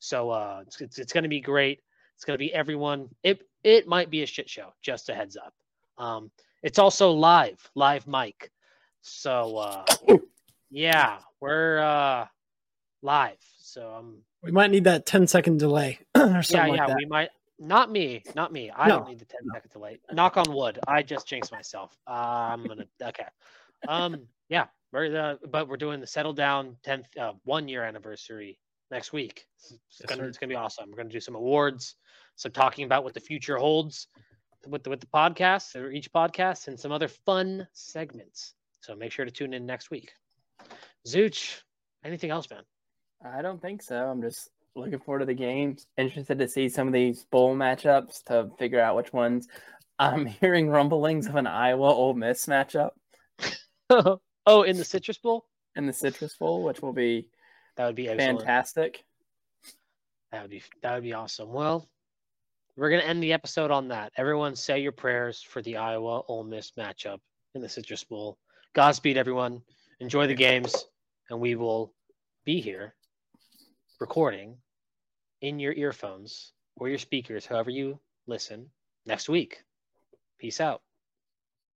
[SPEAKER 1] So uh, it's it's, it's going to be great. It's going to be everyone. It it might be a shit show. Just a heads up. Um, it's also live, live mic. So uh, <coughs> yeah, we're uh, live. So um,
[SPEAKER 3] We might need that 10 second delay <clears throat> or
[SPEAKER 1] yeah,
[SPEAKER 3] something
[SPEAKER 1] yeah,
[SPEAKER 3] like that.
[SPEAKER 1] we might. Not me, not me. I
[SPEAKER 3] No,
[SPEAKER 1] don't need the 10 second delay. Knock on wood. I just jinxed myself. Uh, I'm gonna. Okay. Um. Yeah. We're the, but we're doing the settle down 10th uh, one year anniversary next week. It's, it's
[SPEAKER 3] Yes,
[SPEAKER 1] gonna it's gonna be awesome. We're gonna do some awards, some talking about what the future holds with the, with the podcast or each podcast, and some other fun segments. So make sure to tune in next week. Zooch, anything else, man?
[SPEAKER 2] I don't think so. I'm just looking forward to the games. Interested to see some of these bowl matchups to figure out which ones. I'm <laughs> hearing rumblings of an Iowa Ole Miss matchup <laughs>
[SPEAKER 1] oh, in the Citrus Bowl,
[SPEAKER 2] in the Citrus Bowl, which will be
[SPEAKER 1] that would be excellent.
[SPEAKER 2] fantastic.
[SPEAKER 1] That would be that would be awesome. Well, we're gonna end the episode on that. Everyone, say your prayers for the Iowa Ole Miss matchup in the Citrus Bowl. Godspeed, everyone. Enjoy the games, and we will be here recording in your earphones or your speakers, however you listen, next week. Peace out.